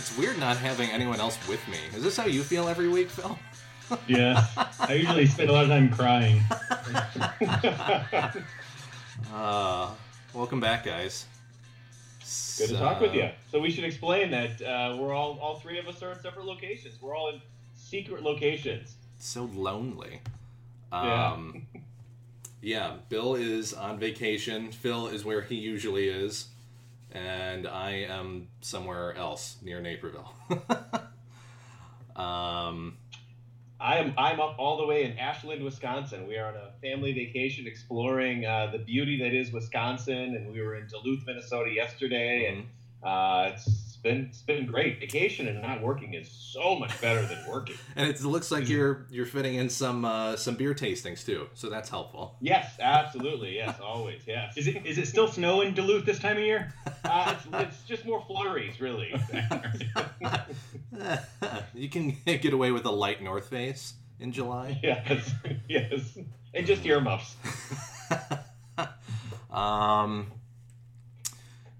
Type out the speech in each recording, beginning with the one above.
It's weird not having anyone else with me. Is this how you feel every week, Phil? Yeah. I usually spend a lot of time crying. uh, welcome back, guys. Good to talk with you. So we should explain that uh, we're all all three of us are in separate locations. We're all in secret locations. So lonely. Yeah. Um, yeah, Bill is on vacation. Phil is where he usually is, and I am somewhere else near Naperville. um, I'm I'm up all the way in Ashland, Wisconsin. We are on a family vacation exploring uh, the beauty that is Wisconsin, and we were in Duluth, Minnesota yesterday, and uh, it's been it's been great. Vacation and not working is so much better than working. and it looks like you're you're fitting in some uh, some beer tastings too, so that's helpful. Yes, absolutely. Yes, always. Yes. Is it is it still snow in Duluth this time of year? Uh, it's, it's just more flurries, really. you can get away with a light north face in July. yes, yes, and just earmuffs. um,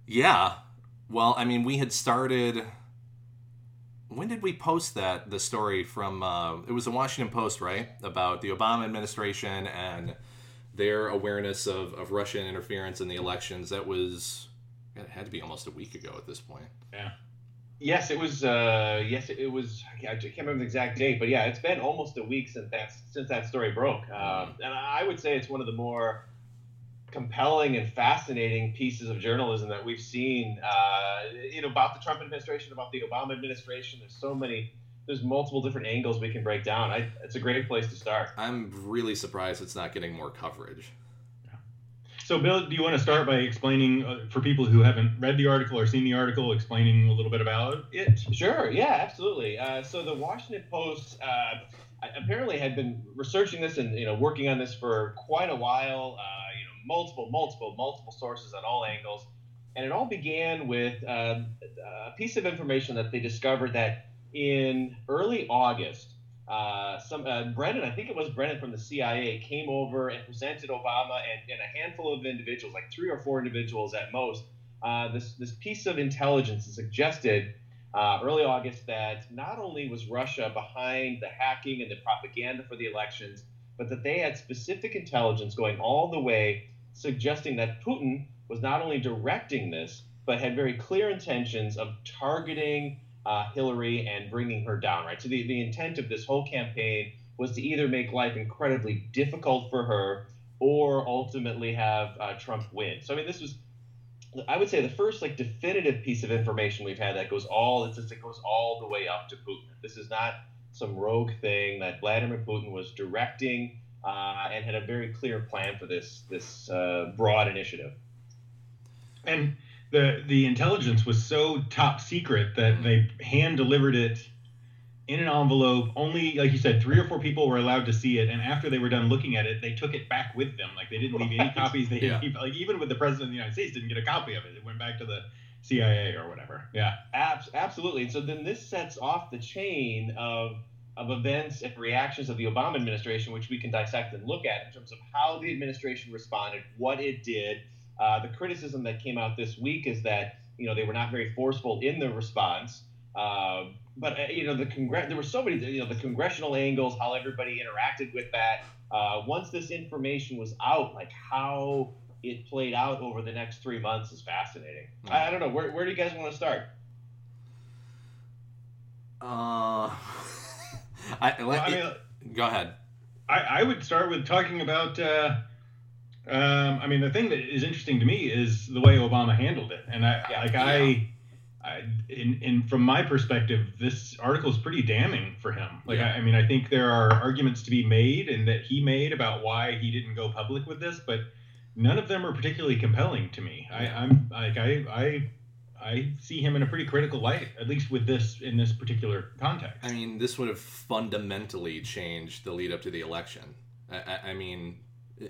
yeah. Well, I mean, we had started. When did we post that? The story from uh, it was the Washington Post, right, about the Obama administration and their awareness of, of Russian interference in the elections. That was it had to be almost a week ago at this point. Yeah. Yes, it was. Uh, yes, it was. I can't remember the exact date, but yeah, it's been almost a week since that since that story broke. Um, and I would say it's one of the more compelling and fascinating pieces of journalism that we've seen. Uh, you know, about the Trump administration, about the Obama administration. There's so many. There's multiple different angles we can break down. I, it's a great place to start. I'm really surprised it's not getting more coverage. So, Bill, do you want to start by explaining uh, for people who haven't read the article or seen the article, explaining a little bit about it? Sure. Yeah, absolutely. Uh, so, the Washington Post uh, apparently had been researching this and you know working on this for quite a while. Multiple, multiple, multiple sources at all angles, and it all began with um, a piece of information that they discovered that in early August uh, some uh, Brennan, I think it was Brennan from the CIA, came over and presented Obama and, and a handful of individuals, like three or four individuals at most, uh, this this piece of intelligence suggested uh, early August that not only was Russia behind the hacking and the propaganda for the elections, but that they had specific intelligence going all the way, suggesting that Putin was not only directing this, but had very clear intentions of targeting uh, Hillary and bringing her down, right? So the, the intent of this whole campaign was to either make life incredibly difficult for her or ultimately have uh, Trump win. So I mean, this was, I would say, the first like definitive piece of information we've had that goes all it's just it goes all the way up to Putin. This is not some rogue thing that Vladimir Putin was directing uh, and had a very clear plan for this this uh, broad initiative. And the the intelligence was so top secret that they hand delivered it in an envelope. Only, like you said, three or four people were allowed to see it, and after they were done looking at it, they took it back with them. Like they didn't leave any copies. They didn't Yeah. keep, like even with the president of the United States didn't get a copy of it. It went back to the CIA or whatever. Yeah. Abs- absolutely. And so then this sets off the chain of of events and reactions of the Obama administration, which we can dissect and look at in terms of how the administration responded, what it did. Uh, the criticism that came out this week is that you know they were not very forceful in the response. Uh, but uh, you know the congress there were so many you know the congressional angles, how everybody interacted with that. Uh, once this information was out, like how it played out over the next three months is fascinating. I, I don't know where, where do you guys want to start? Uh, I, Well, I mean, go ahead. I, I would start with talking about. Uh, um, I mean, the thing that is interesting to me is the way Obama handled it, and I Yeah. like I, I in, in from my perspective, this article is pretty damning for him. Like, Yeah. I, I mean, I think there are arguments to be made and that he made about why he didn't go public with this, but none of them are particularly compelling to me. I, I'm like I I. I see him in a pretty critical light, at least with this in this particular context. I mean, this would have fundamentally changed the lead up to the election. I, I, I mean,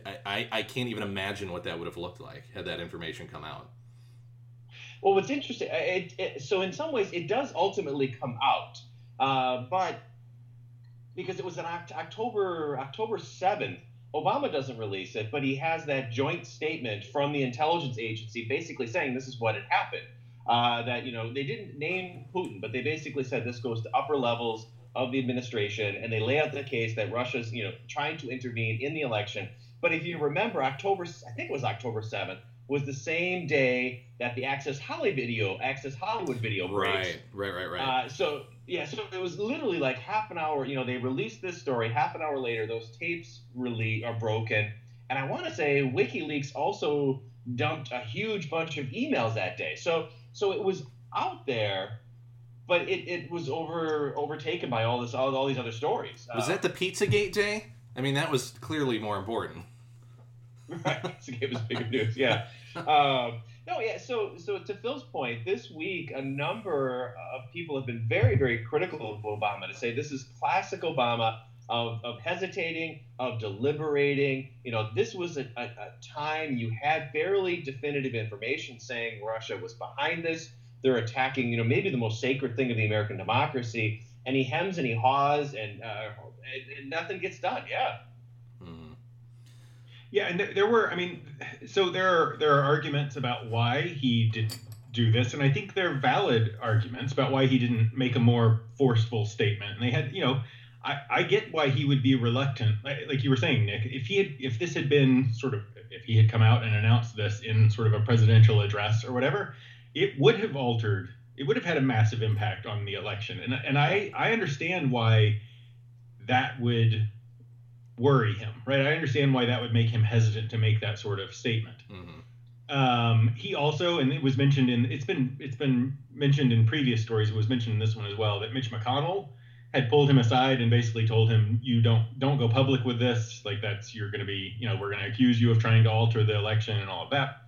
I, I, I can't even imagine what that would have looked like had that information come out. Well, what's interesting, it, it, so in some ways, it does ultimately come out, uh, but because it was an Oct- October October seventh, Obama doesn't release it, but he has that joint statement from the intelligence agency, basically saying this is what had happened. uh, that you know they didn't name Putin, but they basically said this goes to upper levels of the administration, and they lay out the case that Russia's you know trying to intervene in the election. But if you remember, October I think it was October seventh was the same day that the Access Holly video, Access Hollywood video breaks. Right, right, right, right. Uh, so yeah, so it was literally like half an hour. You know, they released this story. Half an hour later, those tapes really are broken. And I want to say WikiLeaks also dumped a huge bunch of emails that day. So so it was out there, but it, it was over overtaken by all this all, all these other stories. Was uh, that the Pizzagate day? I mean, that was clearly more important. right, Pizzagate was bigger news. Yeah. um, no, yeah. So, so to Phil's point, this week a number of people have been very, very critical of Obama to say this is classic Obama of, of hesitating, of deliberating. You know, this was a, a, a time you had fairly definitive information saying Russia was behind this. They're attacking, you know, maybe the most sacred thing of the American democracy. And he hems and he haws, and, uh, and, and nothing gets done. Yeah. Yeah, and there were, I mean, so there are there are arguments about why he didn't do this, and I think they're valid arguments about why he didn't make a more forceful statement. And they had, you know, I, I get why he would be reluctant, like, like you were saying, Nick. If he had, if this had been sort of, if he had come out and announced this in sort of a presidential address or whatever, it would have altered. It would have had a massive impact on the election, and and I I understand why that would worry him, right? I understand why that would make him hesitant to make that sort of statement. Mm-hmm. Um, he also, and it was mentioned in, it's been it's been mentioned in previous stories. It was mentioned in this one as well that Mitch McConnell had pulled him aside and basically told him, "You don't don't go public with this. Like that's you're going to be, you know, we're going to accuse you of trying to alter the election and all of that."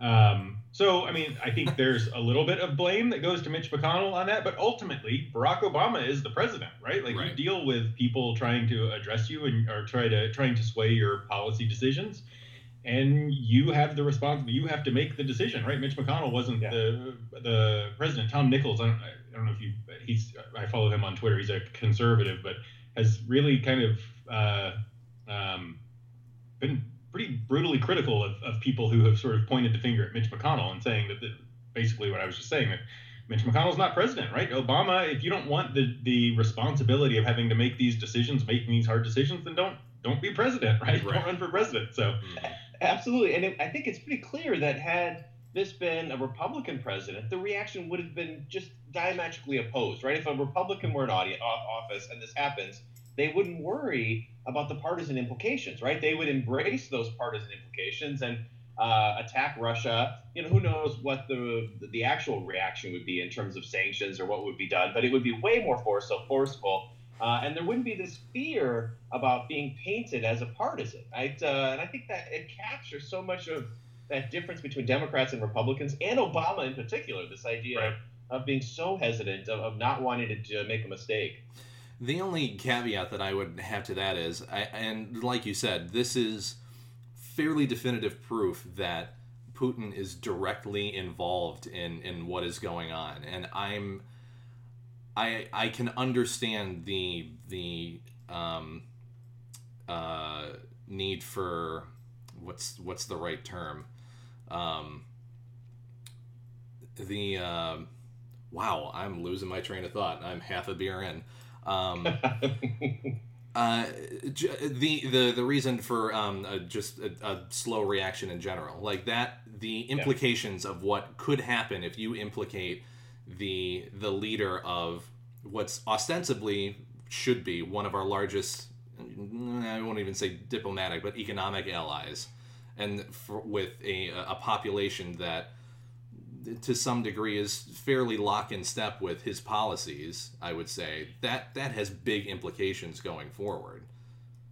Um, so, I mean, I think there's a little bit of blame that goes to Mitch McConnell on that, but ultimately, Barack Obama is the president, right? Like right. you deal with people trying to address you and or try to trying to sway your policy decisions, and you have the responsibility. You have to make the decision, right? Mitch McConnell wasn't yeah. the the president. Tom Nichols, I don't, I don't know if you he's I follow him on Twitter. He's a conservative, but has really kind of uh, um, been pretty brutally critical of, of people who have sort of pointed the finger at Mitch McConnell and saying that the, basically what I was just saying that Mitch McConnell's not president, right? Obama, if you don't want the the responsibility of having to make these decisions, making these hard decisions, then don't don't be president, right? right. Don't run for president. So, mm-hmm. absolutely, and it, I think it's pretty clear that had this been a Republican president, the reaction would have been just diametrically opposed, right? If a Republican were in office and this happens, they wouldn't worry about the partisan implications, right? They would embrace those partisan implications and uh, attack Russia. You know, who knows what the the actual reaction would be in terms of sanctions or what would be done, but it would be way more forceful, forceful, uh, and there wouldn't be this fear about being painted as a partisan, right? Uh, and I think that it captures so much of that difference between Democrats and Republicans, and Obama in particular. This idea right. of, of being so hesitant, of, of not wanting to, to make a mistake. The only caveat that I would have to that is, I, and like you said, this is fairly definitive proof that Putin is directly involved in in what is going on, and I'm, I I can understand the the um, uh, need for what's what's the right term, um, the uh, wow I'm losing my train of thought. I'm half a beer in. Um, uh, the the the reason for um, uh, just a, a, slow reaction in general, like that, the implications yeah. of what could happen if you implicate the the leader of what's ostensibly should be one of our largest, I won't even say diplomatic, but economic allies, and for, with a a population that to some degree is fairly lock in step with his policies, I would say that that has big implications going forward.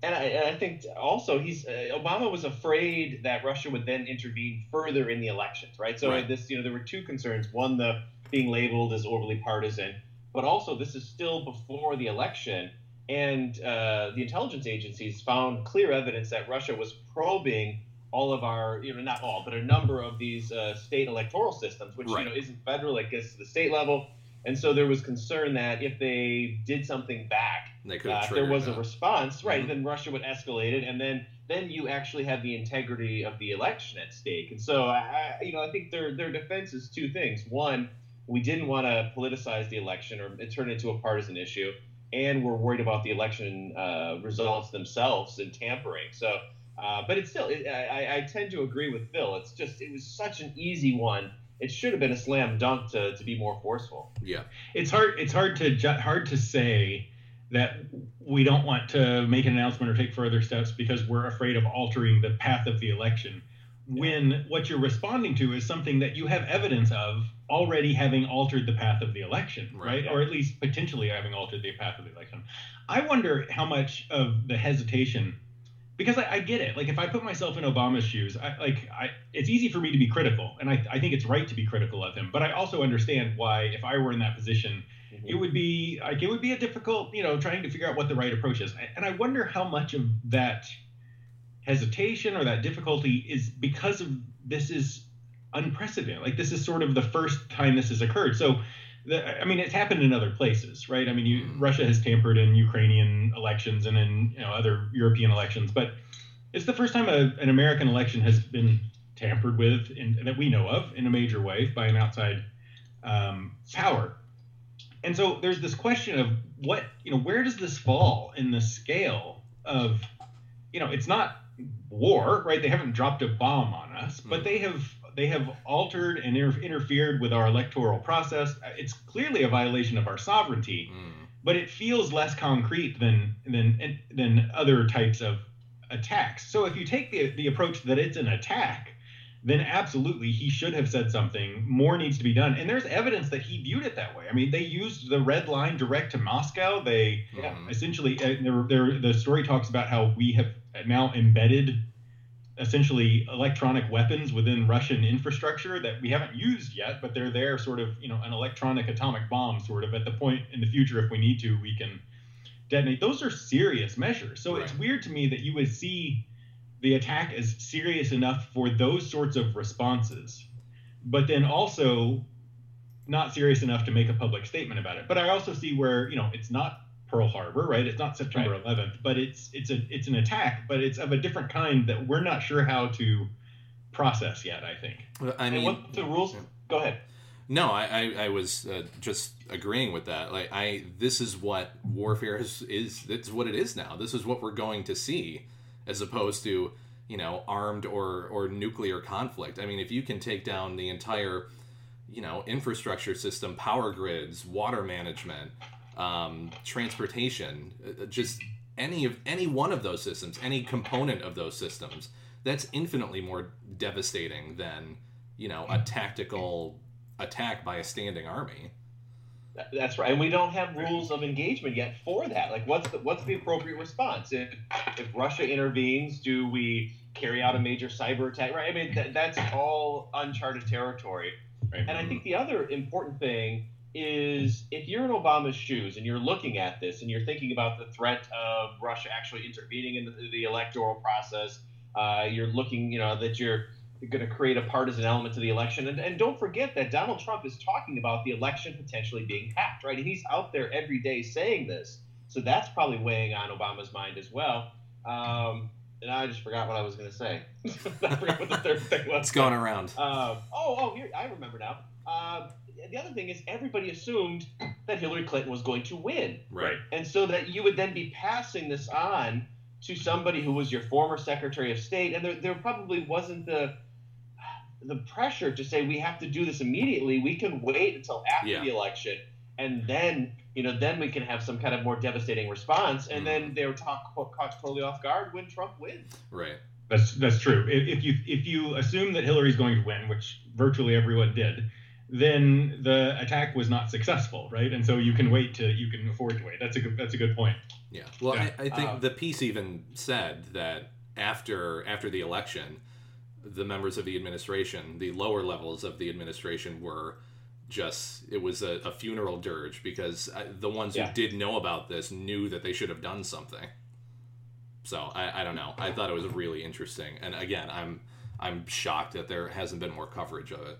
And I, and I think also he's uh, Obama was afraid that Russia would then intervene further in the elections, right? So right. this, you know, there were two concerns: one, the being labeled as overly partisan, but also this is still before the election, and uh, the intelligence agencies found clear evidence that Russia was probing all of our, you know, not all, but a number of these uh, state electoral systems, which right. you know isn't federal, it gets to the state level, And so there was concern that if they did something back, They could uh, if there was a response, right, Mhm. then Russia would escalate it, and then then you actually have the integrity of the election at stake. And so, I, I- you know, I think their their defense is two things. One, we didn't want to politicize the election or turn it into a partisan issue, and we're worried about the election uh, results themselves and tampering. So, uh, but it's still, it, I, I tend to agree with Phil. It's just it was such an easy one. It should have been a slam dunk to, to be more forceful. Yeah. it's hard it's hard to ju- hard to say that we don't want to make an announcement or take further steps because we're afraid of altering the path of the election when what you're responding to is something that you have evidence of already having altered the path of the election Right. right, or at least potentially having altered the path of the election i wonder how much of the hesitation because I, I get it. Like if i put myself in obama's shoes I, like I, it's easy for me to be critical and I, I think it's right to be critical of him but i also understand why if i were in that position mm-hmm. it would be like it would be a difficult you know trying to figure out what the right approach is. And i wonder how much of that hesitation or that difficulty is because of this is unprecedented. Like this is sort of the first time this has occurred. So i mean it's happened in other places right i mean you, Mhm. russia has tampered in ukrainian elections and in you know other european elections but it's the first time a, an american election has been tampered with in, that we know of in a major way by an outside um, power and so there's this question of what you know where does this fall in the scale of you know it's not war right they haven't dropped a bomb on us but Mhm. they have they have altered and inter- interfered with our electoral process it's clearly a violation of our sovereignty Mm. but it feels less concrete than than than other types of attacks. So if you take the the approach that it's an attack, then absolutely he should have said something. More needs to be done, and there's evidence that he viewed it that way. I mean, they used the red line direct to Moscow. They. Mhm. essentially uh, there, there, the story talks about how we have now embedded essentially electronic weapons within Russian infrastructure that we haven't used yet, but they're there sort of, you know, an electronic atomic bomb sort of at the point in the future if we need to, we can detonate. Those are serious measures. So it's weird to me that you would see the attack as serious enough for those sorts of responses, but then also not serious enough to make a public statement about it. But I also see where, you know, it's not Pearl Harbor, right? It's not September 11th, but it's it's a it's an attack, but it's of a different kind that we're not sure how to process yet. I think. I and mean, what the rules? Go ahead. No, I, I, I was uh, just agreeing with that. Like, I this is what warfare is is. It's what it is now. This is what we're going to see, as opposed to you know armed or or nuclear conflict. I mean, if you can take down the entire you know infrastructure system, power grids, water management, um, transportation, uh, just any of any one of those systems, any component of those systems, that's infinitely more devastating than you know a tactical attack by a standing army. That's right, and we don't have rules of engagement yet for that. Like, what's the what's the appropriate response if if Russia intervenes? Do we carry out a major cyber attack? Right. I mean, that, that's all uncharted territory. Right. And I think the other important thing is if you're in Obama's shoes and you're looking at this and you're thinking about the threat of Russia actually intervening in the, the electoral process, uh, you're looking, you know, that you're going to create a partisan element to the election. And, and don't forget that Donald Trump is talking about the election potentially being hacked, right? And he's out there every day saying this. So that's probably weighing on Obama's mind as well. Um, and I just forgot what I was going to say. I forgot what the third thing was. It's going around. Um, oh, oh, here I remember now. Um, the other thing is everybody assumed that Hillary Clinton was going to win, Right. and so that you would then be passing this on to somebody who was your former Secretary of State, and there, there probably wasn't the the pressure to say we have to do this immediately. We can wait until after Yeah. the election, and then you know then we can have some kind of more devastating response. And mm-hmm. then they were talk, caught totally off guard when Trump wins. Right. That's that's true. If, if you if you assume that Hillary's going to win, which virtually everyone did, then the attack was not successful, right? And so you can wait to you can afford to wait. That's a good that's a good point. Yeah. Well, Yeah. I, I think Um, the piece even said that after after the election, the members of the administration, the lower levels of the administration, were just it was a, a funeral dirge because uh, the ones Yeah. who did know about this knew that they should have done something. So I, I don't know. I thought it was really interesting, and again, I'm I'm shocked that there hasn't been more coverage of it.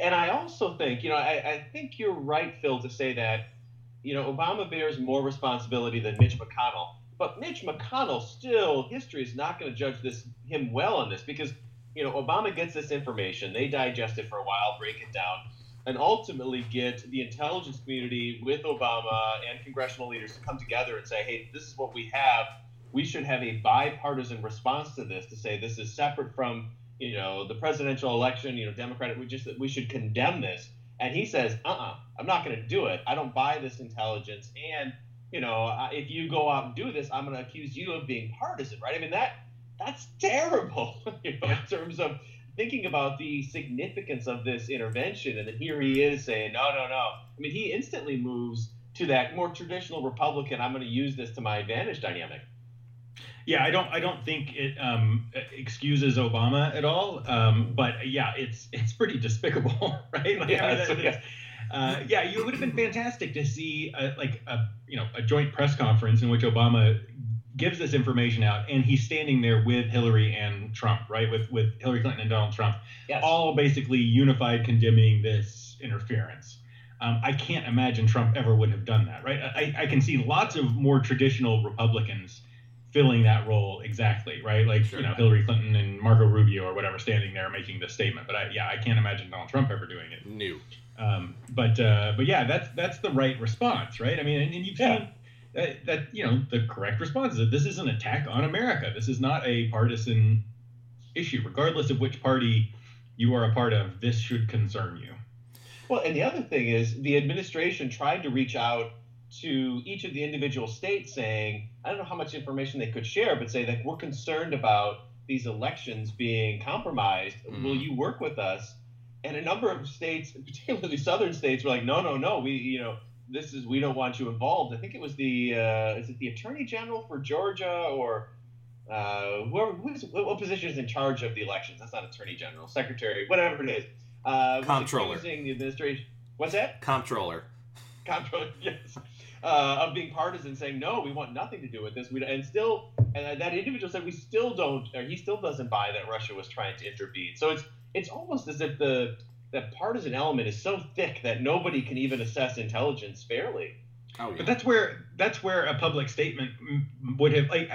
And I also think, you know, I, I think you're right, Phil, to say that, you know, Obama bears more responsibility than Mitch McConnell. But Mitch McConnell still, history is not going to judge this him well on this because, you know, Obama gets this information, they digest it for a while, break it down, and ultimately get the intelligence community with Obama and congressional leaders to come together and say, hey, this is what we have. We should have a bipartisan response to this to say this is separate from you know the presidential election. You know, Democratic. We just we should condemn this. And he says, uh-uh, I'm not going to do it. I don't buy this intelligence. And you know, if you go out and do this, I'm going to accuse you of being partisan, right? I mean that that's terrible, you know, in terms of thinking about the significance of this intervention. And then here he is saying, no, no, no. I mean, he instantly moves to that more traditional Republican. I'm going to use this to my advantage dynamic. Yeah, I don't. I don't think it um, excuses Obama at all. Um, but yeah, it's it's pretty despicable, right? Like, yeah, I mean, yeah. Uh, yeah, you would have been fantastic to see a, like a you know a joint press conference in which Obama gives this information out, and he's standing there with Hillary and Trump, right? With with Hillary Clinton and Donald Trump, yes. all basically unified condemning this interference. Um, I can't imagine Trump ever would have done that, right? I, I can see lots of more traditional Republicans filling that role exactly, right? Like sure. you know Hillary Clinton and Marco Rubio or whatever standing there making this statement. But I, yeah, I can't imagine Donald Trump ever doing it. New. Um, but uh, but yeah, that's that's the right response, right? I mean, and, and you've yeah. seen that, that you know the correct response is that this is an attack on America. This is not a partisan issue, regardless of which party you are a part of. This should concern you. Well, and the other thing is the administration tried to reach out to each of the individual states saying, I don't know how much information they could share, but say that we're concerned about these elections being compromised. Mm. Will you work with us? And a number of states, particularly southern states, were like, no, no, no. We, you know, this is we don't want you involved. I think it was the uh, is it the attorney general for Georgia or uh, whoever who's, what position is in charge of the elections? That's not attorney general, secretary, whatever it is. Uh, Comptroller. The administration. What's that? Comptroller. Comptroller. Yes uh, of being partisan, saying no, we want nothing to do with this. We and still, and that individual said we still don't, or he still doesn't buy that Russia was trying to intervene. So it's it's almost as if the that partisan element is so thick that nobody can even assess intelligence fairly. Oh, yeah. But that's where that's where a public statement would have like.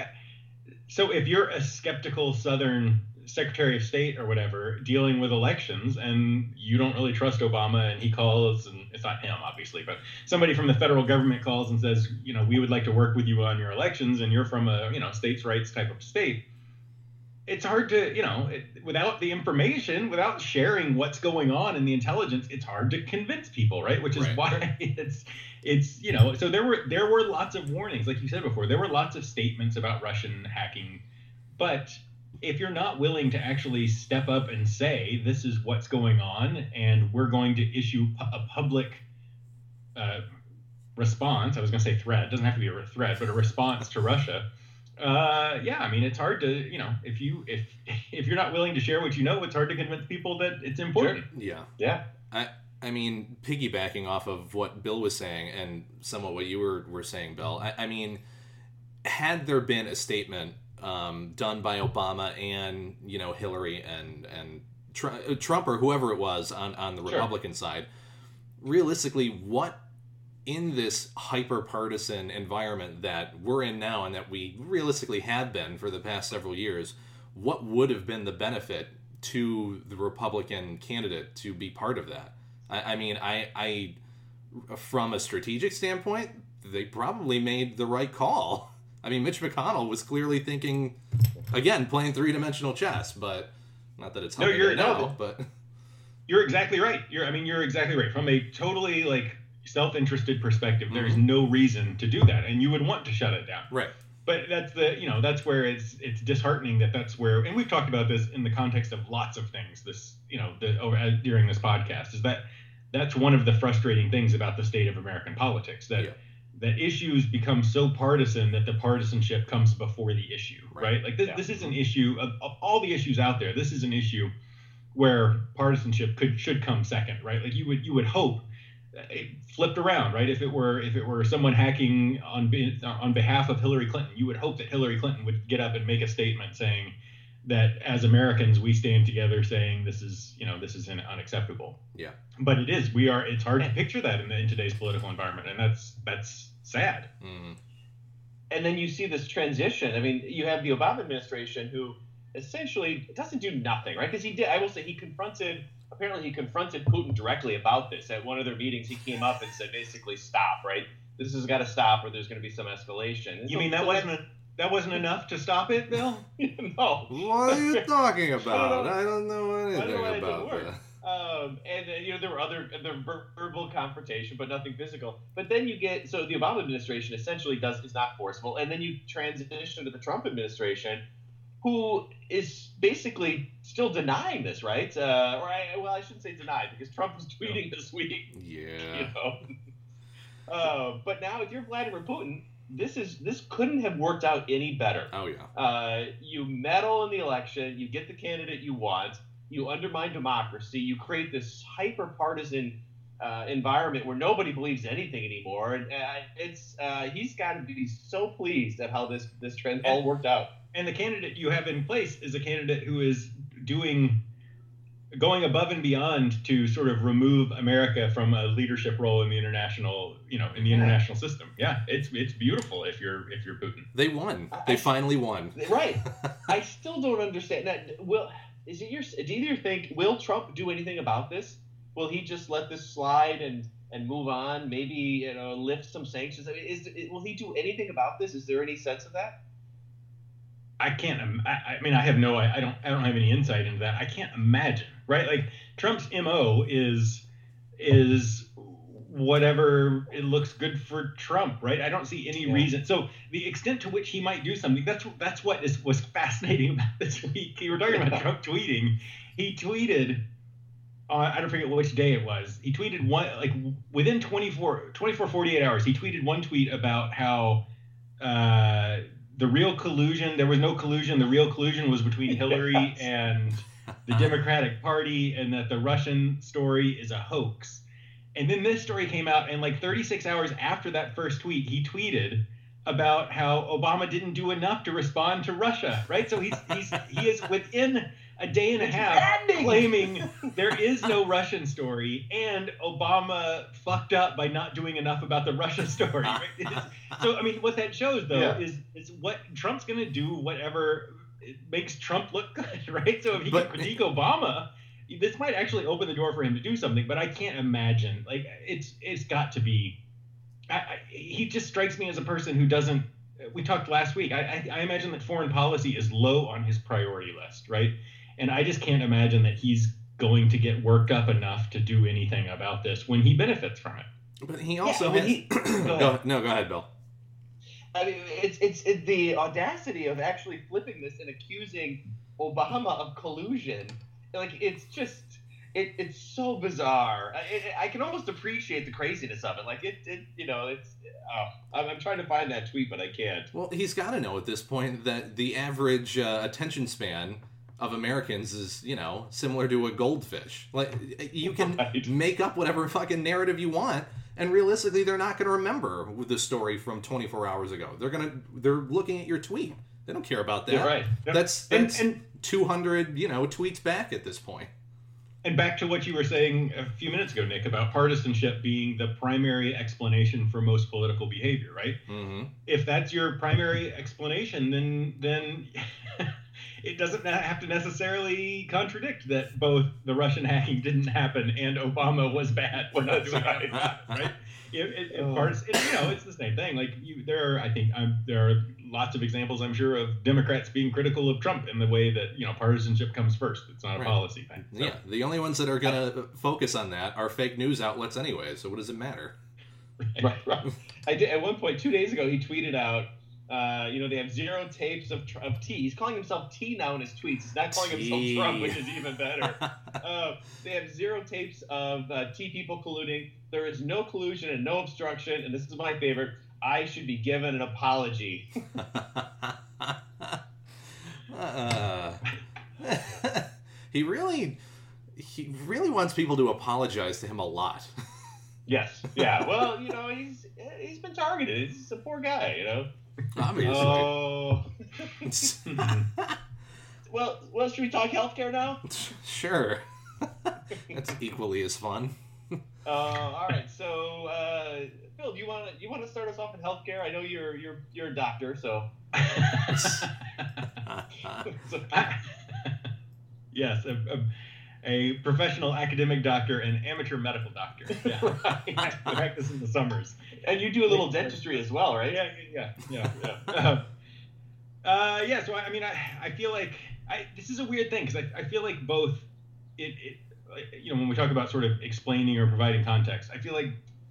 So if you're a skeptical Southern Secretary of State or whatever dealing with elections, and you don't really trust Obama, and he calls, and it's not him, obviously, but somebody from the federal government calls and says, you know, we would like to work with you on your elections, and you're from a, you know, states' rights type of state. It's hard to, you know, it, without the information, without sharing what's going on in the intelligence, it's hard to convince people, right? Which is right. why it's, it's, you know, so there were there were lots of warnings, like you said before, there were lots of statements about Russian hacking, but if you're not willing to actually step up and say this is what's going on and we're going to issue a public uh, response i was going to say threat it doesn't have to be a threat but a response to russia uh, yeah i mean it's hard to you know if you if if you're not willing to share what you know it's hard to convince people that it's important sure. yeah yeah i I mean, piggybacking off of what Bill was saying and somewhat what you were, were saying, Bill, I, I mean, had there been a statement um, done by Obama and you know Hillary and and Tr- uh, Trump or whoever it was on on the Republican sure. side. Realistically, what in this hyper partisan environment that we're in now and that we realistically have been for the past several years, what would have been the benefit to the Republican candidate to be part of that? I, I mean, I, I, from a strategic standpoint, they probably made the right call. I mean, Mitch McConnell was clearly thinking, again, playing three dimensional chess, but not that it's no, you're now, no, but you're exactly right. You're, I mean, you're exactly right. From a totally like self-interested perspective, mm-hmm. there's no reason to do that, and you would want to shut it down. Right. But that's the you know that's where it's it's disheartening that that's where and we've talked about this in the context of lots of things this you know the, over, uh, during this podcast is that that's one of the frustrating things about the state of American politics that. Yeah that issues become so partisan that the partisanship comes before the issue, right? right? Like this, yeah. this is an issue of, of, all the issues out there. This is an issue where partisanship could should come second, right? Like you would you would hope uh, it flipped around, right? If it were if it were someone hacking on on behalf of Hillary Clinton, you would hope that Hillary Clinton would get up and make a statement saying that as Americans we stand together saying this is you know this is unacceptable. Yeah. But it is. We are. It's hard to picture that in, the, in today's political environment, and that's that's sad. Mm. And then you see this transition. I mean, you have the Obama administration who essentially doesn't do nothing, right? Because he did. I will say he confronted. Apparently, he confronted Putin directly about this at one of their meetings. He came up and said, basically, stop, right? This has got to stop, or there's going to be some escalation. And You so- mean that so wasn't that wasn't enough to stop it, Bill? no. What are you talking about? I don't know I anything don't know it about that. Um, and uh, you know there were other the ver- verbal confrontation, but nothing physical. But then you get so the Obama administration essentially does is not forceful, and then you transition to the Trump administration, who is basically still denying this, right? Uh, or I, well, I shouldn't say deny because Trump was tweeting this week, Yeah. you know. uh, but now if you're Vladimir Putin, this is this couldn't have worked out any better. Oh yeah. Uh, you meddle in the election, you get the candidate you want, you undermine democracy, you create this hyper partisan uh, environment where nobody believes anything anymore, and uh, it's uh, he's got to be so pleased at how this this trend all worked out. And the candidate you have in place is a candidate who is doing going above and beyond to sort of remove America from a leadership role in the international, you know, in the Yeah. international system. Yeah, it's it's beautiful if you're if you're Putin. They won. They I- finally won. Right. I still don't understand that. Will is it your? Do either think will Trump do anything about this? Will he just let this slide and and move on? Maybe you know lift some sanctions. I mean, is will he do anything about this? Is there any sense of that? I can't. I, I mean, I have no. I, I don't. I don't have any insight into that. I can't imagine. Right? Like Trump's mo is is whatever it looks good for Trump. Right? I don't see any Yeah. reason. So the extent to which he might do something. That's that's what is was fascinating about this week. You were talking about Trump tweeting. He tweeted. Uh, I don't forget which day it was. He tweeted one like within 24, 24 48 hours. He tweeted one tweet about how uh, the real collusion. There was no collusion. The real collusion was between Hillary Yes. and the Democratic Party, and that the Russian story is a hoax. And then this story came out, and like 36 hours after that first tweet, he tweeted about how Obama didn't do enough to respond to Russia. Right? So he's he's he is within a day and a It's half maddening. claiming there is no Russian story, and Obama fucked up by not doing enough about the Russia story. Right? So I mean, what that shows though Yeah. is is what Trump's going to do whatever it makes Trump look good, right? So if he But- can critique Obama, this might actually open the door for him to do something. But I can't imagine like it's it's got to be. I, I, he just strikes me as a person who doesn't. We talked last week. I, I, I imagine that foreign policy is low on his priority list, right? And I just can't imagine that he's going to get worked up enough to do anything about this when he benefits from it. But he also but has. he- go go, ahead. no, go ahead, Bill. I mean, it's it's it, the audacity of actually flipping this and accusing Obama of collusion. Like it's just it, it's so bizarre. I, it, I can almost appreciate the craziness of it. Like it, it you know, it's. Oh, I'm, I'm trying to find that tweet, but I can't. Well, he's got to know at this point that the average uh, attention span of Americans is, you know, similar to a goldfish. Like, you can Right. make up whatever fucking narrative you want, and realistically, they're not going to remember the story from 24 hours ago. They're gonna, they're looking at your tweet. They don't care about that. You're right. That's And- that's and- 200, you know, tweets back at this point. And back to what you were saying a few minutes ago, Nick, about partisanship being the primary explanation for most political behavior, right? hmm If that's your primary explanation, then then it doesn't have to necessarily contradict that both the Russian hacking didn't happen and Obama was bad for not That's doing right. right? It, it, it Oh. parts, it, you know, it's the same thing. Like you, there are, I think, um, there are lots of examples, I'm sure, of Democrats being critical of Trump in the way that you know partisanship comes first. It's not a Right. policy thing. So- Yeah, the only ones that are going to focus on that are fake news outlets anyway, so what does it matter? Right, right. I did at one point two days ago. He tweeted out, uh, you know, they have zero tapes of, of T. He's calling himself T now in his tweets. He's not calling T. himself Trump, which is even better. uh, they have zero tapes of uh, T people colluding. There is no collusion and no obstruction. And this is my favorite. I should be given an apology. uh, he really he really wants people to apologize to him a lot. Yes. Yeah. Well, you know, he's he's been targeted. He's a poor guy. You know. Obviously. Oh. Well, well, should we talk healthcare now? Sure. That's equally as fun. Uh, all right. So, uh, Phil, do you want to you want to start us off in healthcare? I know you're you're you're a doctor, so. so yes, a, a, a professional academic doctor and amateur medical doctor. Yeah. right. Practice in the summers. And you do a little dentistry as well, right? Yeah, yeah, yeah, yeah. uh, uh, yeah. So I mean, I, I feel like I, this is a weird thing because I, I feel like both it, it you know when we talk about sort of explaining or providing context, I feel like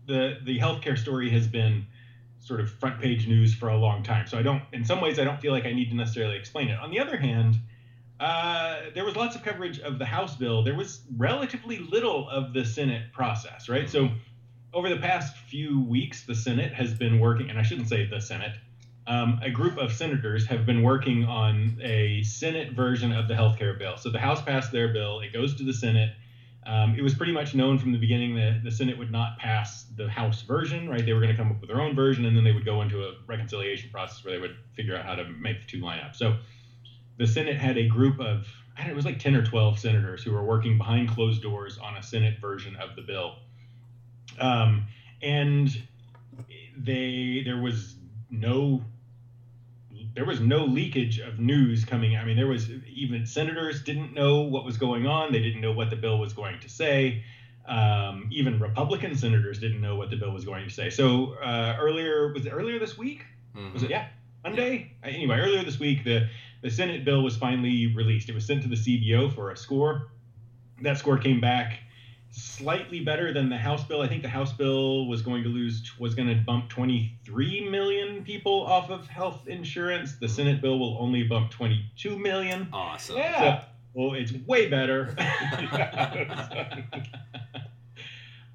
the the healthcare story has been sort of front page news for a long time. So I don't, in some ways, I don't feel like I need to necessarily explain it. On the other hand, uh, there was lots of coverage of the House bill. There was relatively little of the Senate process, right? So over the past few weeks, the Senate has been working, and I shouldn't say the Senate. Um, a group of senators have been working on a Senate version of the healthcare bill. So the House passed their bill, it goes to the Senate. Um, it was pretty much known from the beginning that the Senate would not pass the House version, right? They were going to come up with their own version, and then they would go into a reconciliation process where they would figure out how to make the two line up. So the Senate had a group of, I don't know, it was like 10 or 12 senators who were working behind closed doors on a Senate version of the bill. Um, and they, there was no there was no leakage of news coming. I mean, there was even senators didn't know what was going on. They didn't know what the bill was going to say. Um, even Republican senators didn't know what the bill was going to say. So uh, earlier, was it earlier this week? Mhm. Was it yeah Monday? Uh, Anyway, earlier this week, the the Senate bill was finally released. It was sent to the CBO for a score. That score came back slightly better than the House bill. I think the House bill was going to lose was going to bump 23 million people off of health insurance. The Senate bill will only bump 22 million. Awesome. Yeah. Well, it's way better.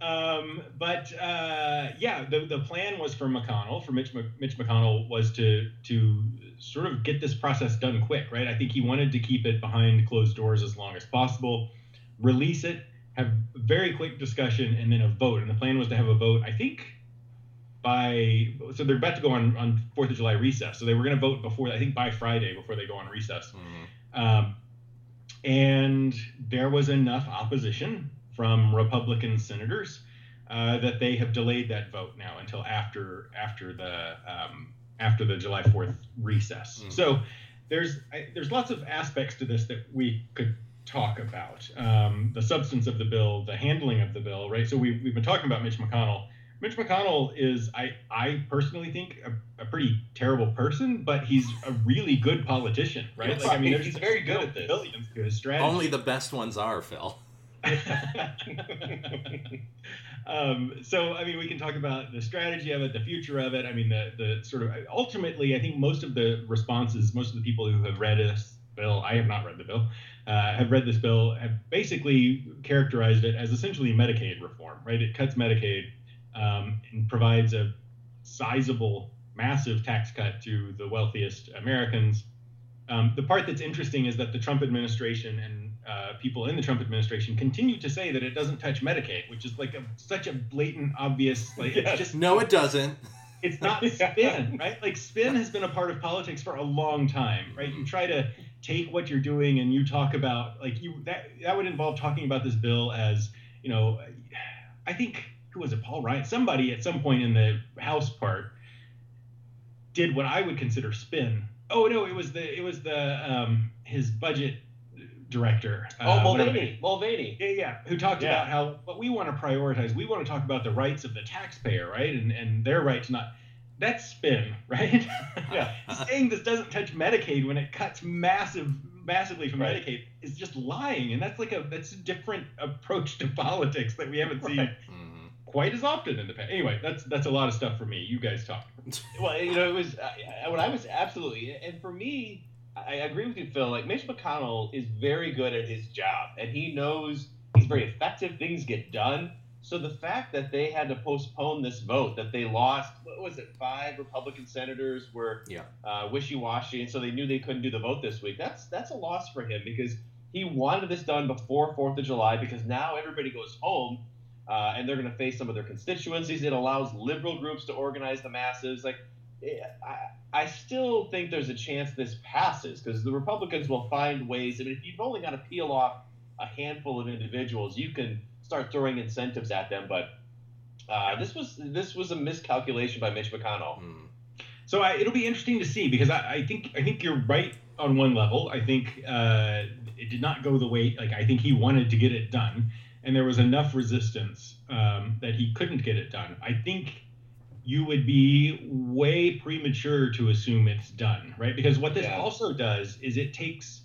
um, but uh, yeah, the, the plan was for McConnell, for Mitch, Mitch McConnell, was to to sort of get this process done quick, right? I think he wanted to keep it behind closed doors as long as possible, release it, have a very quick discussion, and then a vote. And the plan was to have a vote, I think, by so they're about to go on on Fourth of July recess. So they were going to vote before, I think, by Friday before they go on recess. Mhm. Um, and there was enough opposition from Republican senators uh, that they have delayed that vote now until after after the um, after the July Fourth recess. Mm. So there's I, there's lots of aspects to this that we could talk about. Um, the substance of the bill, the handling of the bill, right? So we, we've been talking about Mitch McConnell. Mitch McConnell is, I, I personally think, a, a pretty terrible person, but he's a really good politician, right? Yes. Like, I mean, He's very good at this. Billions to his strategy. Only the best ones are, Phil. um, so I mean, we can talk about the strategy of it, the future of it. I mean, the the sort of ultimately, I think most of the responses, most of the people who have read this bill, I have not read the bill, uh, have read this bill, have basically characterized it as essentially Medicaid reform. Right? It cuts Medicaid um, and provides a sizable, massive tax cut to the wealthiest Americans. Um, the part that's interesting is that the Trump administration and uh, people in the Trump administration continue to say that it doesn't touch Medicaid, which is like a, such a blatant, obvious, like Yes. it's just No, it doesn't. it's not Yeah. spin, right? Like spin has been a part of politics for a long time, right? You try to take what you're doing and you talk about like you that that would involve talking about this bill as you know, I think who was it, Paul Ryan? Somebody at some point in the House part did what I would consider spin. Oh no, it was the it was the um his budget director. oh, uh, whatever- Mulvaney. Mulvaney. yeah, yeah. Who talked Yeah. about how what we want to prioritize? We want to talk about the rights of the taxpayer, right? And and their right to not. That's spin, right? Yeah. Saying this doesn't touch Medicaid when it cuts massive, massively from Right. Medicaid is just lying, and that's like a that's a different approach to politics that we haven't seen Right. Mhm. quite as often in the past. Anyway, that's that's a lot of stuff for me. You guys talk. Well, you know, it was uh, when I was absolutely, and for me, I I agree with you, Phil. Like Mitch McConnell is very good at his job, and he knows he's very effective. Things get done. So the fact that they had to postpone this vote, that they lost, what was it, five Republican senators were Yeah. uh, wishy-washy, and so they knew they couldn't do the vote this week. That's that's a loss for him because he wanted this done before Fourth of July because now everybody goes home. Uh, and they're going to face some of their constituencies. It allows liberal groups to organize the masses. Like I, I still think there's a chance this passes because the Republicans will find ways. I mean, if you've only got to peel off a handful of individuals, you can start throwing incentives at them. But uh, this was this was a miscalculation by Mitch McConnell. Hmm. So I, it'll be interesting to see because I, I, think I think you're right on one level. I think uh, it did not go the way like I think he wanted to get it done, and there was enough resistance um, that he couldn't get it done. I think you would be way premature to assume it's done, right? Because what this yeah. also does is it takes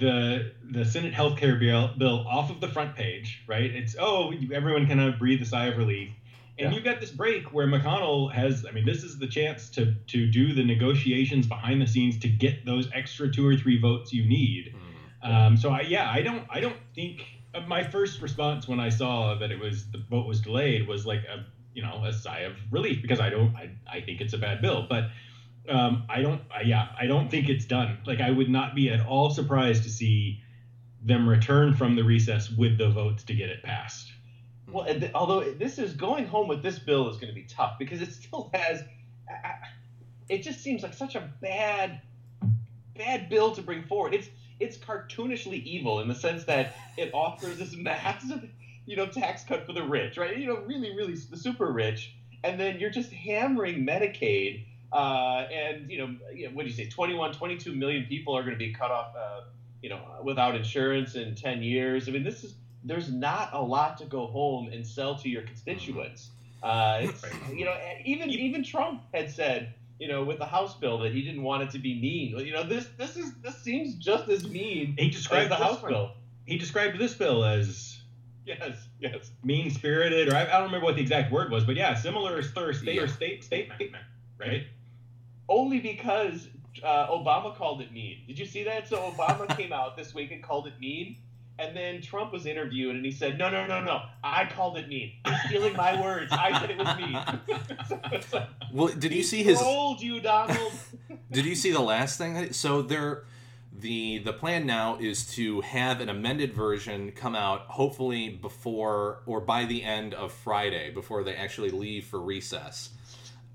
the the Senate healthcare bill, bill off of the front page, right? It's oh everyone kind of breathe a sigh of relief, and yeah. you've got this break where McConnell has. I mean, this is the chance to to do the negotiations behind the scenes to get those extra two or three votes you need. Mm-hmm. Um, so I, yeah, I don't I don't think uh, my first response when I saw that it was the vote was delayed was like a you know a sigh of relief because I don't I, I think it's a bad bill, but um, I don't yeah I don't think it's done. Like I would not be at all surprised to see them return from the recess with the votes to get it passed. Well, although this is going home with this bill is going to be tough because it still has. It just seems like such a bad, bad bill to bring forward. It's it's cartoonishly evil in the sense that it offers this massive you know, tax cut for the rich, right? You know, really, really the super rich, and then you're just hammering Medicaid, uh, and you know, you know, what do you say? 21, 22 million people are going to be cut off, uh, you know, without insurance in 10 years. I mean, this is there's not a lot to go home and sell to your constituents. Uh, you know, even even Trump had said, you know, with the House bill that he didn't want it to be mean. You know, this this is this seems just as mean he described the House bill. He described this bill as yes, yes. Mean spirited, or I, I, don't remember what the exact word was, but yeah, similar state yeah. or state statement, right? Only because uh, Obama called it mean. Did you see that? So Obama came out this week and called it mean. And then Trump was interviewed and he said, No, no, no, no. I called it mean. You're stealing my words. I said it was mean. so, well, did you see his. Told you, Donald. did you see the last thing? So there the the plan now is to have an amended version come out hopefully before or by the end of Friday before they actually leave for recess.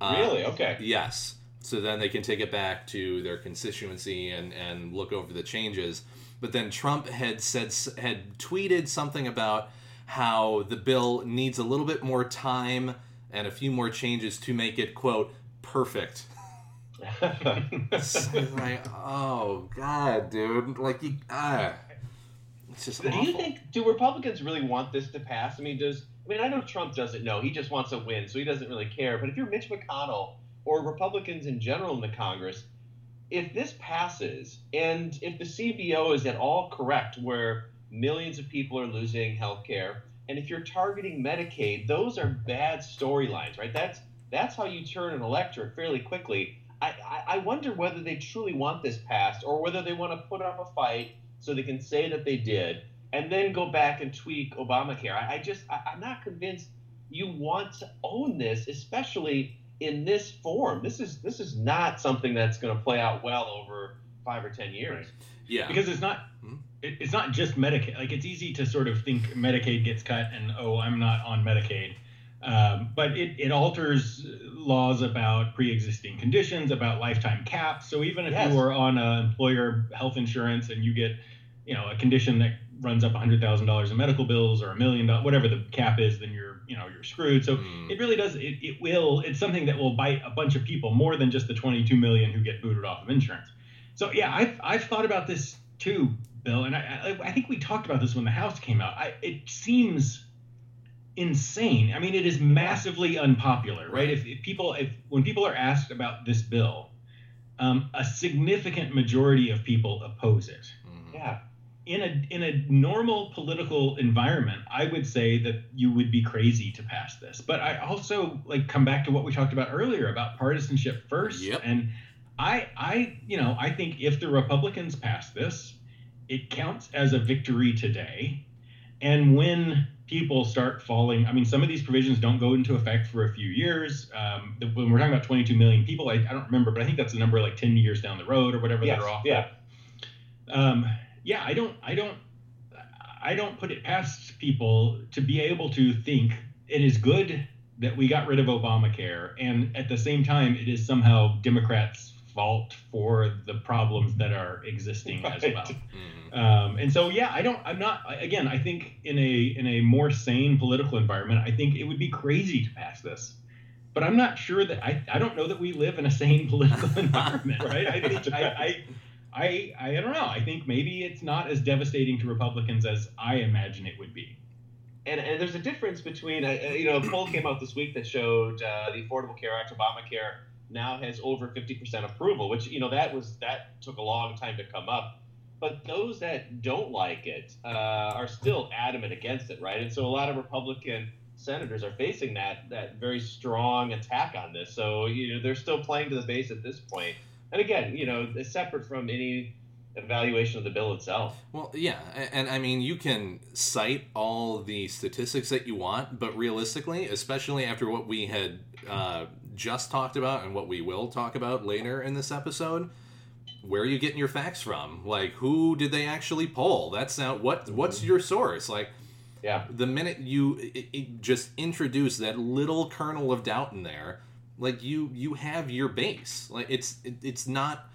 Really? Um, okay. Yes. So then they can take it back to their constituency and and look over the changes. But then Trump had said had tweeted something about how the bill needs a little bit more time and a few more changes to make it quote perfect like, oh god, dude, like you, ah, it's just. Do awful. you think do Republicans really want this to pass? I mean, does I mean I know Trump doesn't know; he just wants a win, so he doesn't really care. But if you're Mitch McConnell or Republicans in general in the Congress, if this passes and if the CBO is at all correct, where millions of people are losing health care, and if you're targeting Medicaid, those are bad storylines, right? That's that's how you turn an electorate fairly quickly. I, I wonder whether they truly want this passed or whether they want to put up a fight so they can say that they did and then go back and tweak Obamacare. I, I just, I, I'm not convinced you want to own this, especially in this form. This is this is not something that's going to play out well over five or ten years. Yeah, because it's not hmm? it, it's not just Medicaid. Like it's easy to sort of think Medicaid gets cut and oh I'm not on Medicaid. Um, but it, it alters laws about pre-existing conditions, about lifetime caps. So even if yes. you are on an employer health insurance and you get, you know, a condition that runs up $100,000 in medical bills or a million dollars, whatever the cap is, then you're, you know, you're screwed. So mm. it really does. It, it will. It's something that will bite a bunch of people more than just the 22 million who get booted off of insurance. So yeah, I've I've thought about this too, Bill, and I I, I think we talked about this when the House came out. I, it seems insane. I mean, it is massively unpopular, right? If, if people, if when people are asked about this bill, um, a significant majority of people oppose it. Mm-hmm. Yeah. In a in a normal political environment, I would say that you would be crazy to pass this. But I also like come back to what we talked about earlier about partisanship first. Yep. And I I you know I think if the Republicans pass this, it counts as a victory today. And when people start falling. I mean, some of these provisions don't go into effect for a few years. Um, when we're talking about 22 million people, I, I, don't remember, but I think that's a number like 10 years down the road or whatever yes, that are off. Yeah. Um, yeah, I don't, I don't, I don't put it past people to be able to think it is good that we got rid of Obamacare, and at the same time, it is somehow Democrats' fault for the problems that are existing right. as well. Mm-hmm. Um, and so, yeah, I don't. I'm not. Again, I think in a in a more sane political environment, I think it would be crazy to pass this. But I'm not sure that I. I don't know that we live in a sane political environment, right? I think I, I I, I don't know. I think maybe it's not as devastating to Republicans as I imagine it would be. And, and there's a difference between, uh, you know, a poll came out this week that showed uh, the Affordable Care Act, Obamacare, now has over 50% approval, which, you know, that was that took a long time to come up. But those that don't like it uh, are still adamant against it, right? And so a lot of Republican senators are facing that that very strong attack on this. So you know they're still playing to the base at this point and again, you know, it's separate from any evaluation of the bill itself. Well, yeah, and, I mean, you can cite all the statistics that you want, but realistically, especially after what we had uh, just talked about and what we will talk about later in this episode, where are you getting your facts from? Like, who did they actually poll? That's not what. What's your source? Like, yeah, the minute you it, it just introduce that little kernel of doubt in there like you you have your base. Like it's it, it's not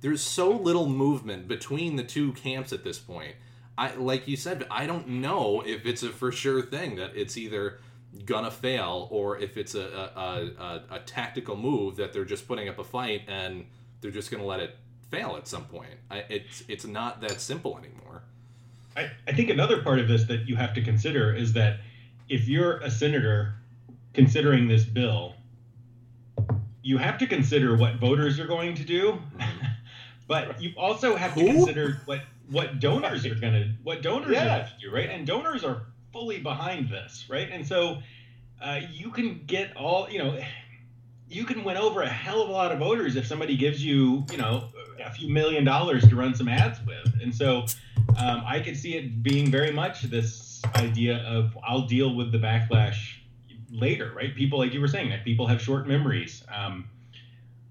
there's so little movement between the two camps at this point. I like you said, I don't know if it's a for sure thing that it's either gonna fail or if it's a a, a, a tactical move that they're just putting up a fight and they're just gonna let it fail at some point. I, it's it's not that simple anymore. I, I think another part of this that you have to consider is that if you're a senator considering this bill you have to consider what voters are going to do, but you also have Who? to consider what what donors are going to what donors yeah. are going to do, right? And donors are fully behind this, right? And so uh, you can get all you know. You can win over a hell of a lot of voters if somebody gives you, you know, a few million dollars to run some ads with. And so um, I could see it being very much this idea of I'll deal with the backlash later, right? People, like you were saying, that people have short memories. Um,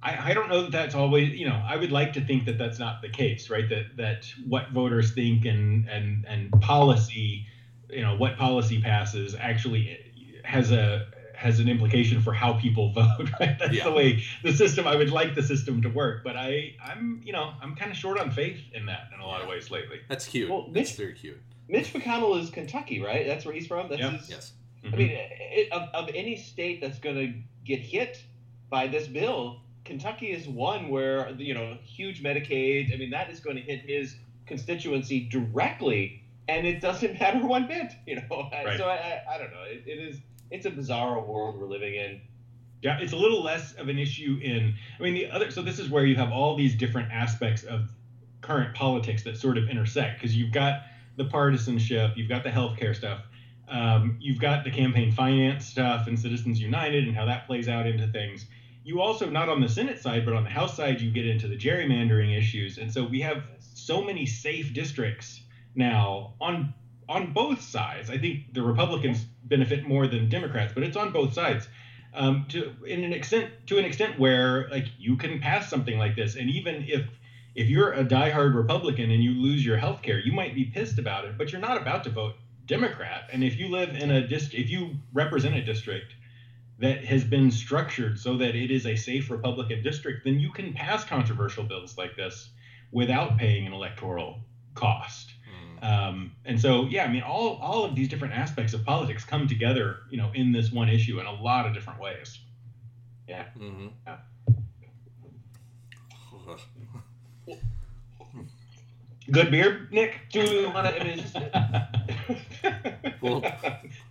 I, I don't know that that's always, you know, I would like to think that that's not the case, right? That that what voters think and and and policy, you know, what policy passes actually has a has an implication for how people vote, right? That's yeah. the way the system. I would like the system to work, but I, I'm, you know, I'm kind of short on faith in that in a lot of ways lately. That's cute. Well, Mitch, That's very cute. Mitch McConnell is Kentucky, right? That's where he's from. That's yep. his, yes. Mm-hmm. I mean, it, of, of any state that's going to get hit by this bill, Kentucky is one where you know huge Medicaid. I mean, that is going to hit his constituency directly, and it doesn't matter one bit. You know, right. so I, I, I, don't know. It, it is it's a bizarre world we're living in. Yeah, it's a little less of an issue in. I mean, the other. So this is where you have all these different aspects of current politics that sort of intersect because you've got the partisanship, you've got the healthcare stuff, um, you've got the campaign finance stuff and Citizens United and how that plays out into things. You also, not on the Senate side, but on the House side, you get into the gerrymandering issues. And so we have so many safe districts now on on both sides. I think the Republicans benefit more than Democrats, but it's on both sides. Um, to in an extent to an extent where like you can pass something like this, and even if if you're a diehard Republican and you lose your health care, you might be pissed about it, but you're not about to vote Democrat. And if you live in a district, if you represent a district that has been structured so that it is a safe Republican district, then you can pass controversial bills like this without paying an electoral cost. Mm. Um, and so, yeah, I mean, all all of these different aspects of politics come together, you know, in this one issue in a lot of different ways. Yeah. Mm-hmm. yeah. Good beer, Nick. Do we want to? I mean, just, we'll,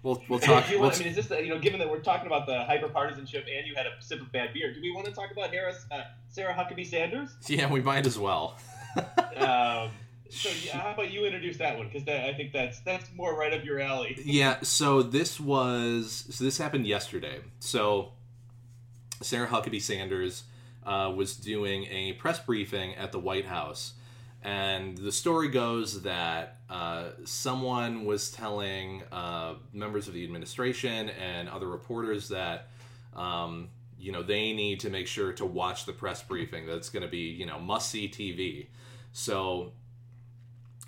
we'll we'll talk. Want, I mean, is this you know, given that we're talking about the hyper partisanship and you had a sip of bad beer, do we want to talk about Harris, uh, Sarah Huckabee Sanders? Yeah, we might as well. um, so yeah, how about you introduce that one because I think that's that's more right up your alley. yeah. So this was so this happened yesterday. So Sarah Huckabee Sanders uh, was doing a press briefing at the White House and the story goes that uh, someone was telling uh, members of the administration and other reporters that um, you know they need to make sure to watch the press briefing. That's going to be you know must see TV. So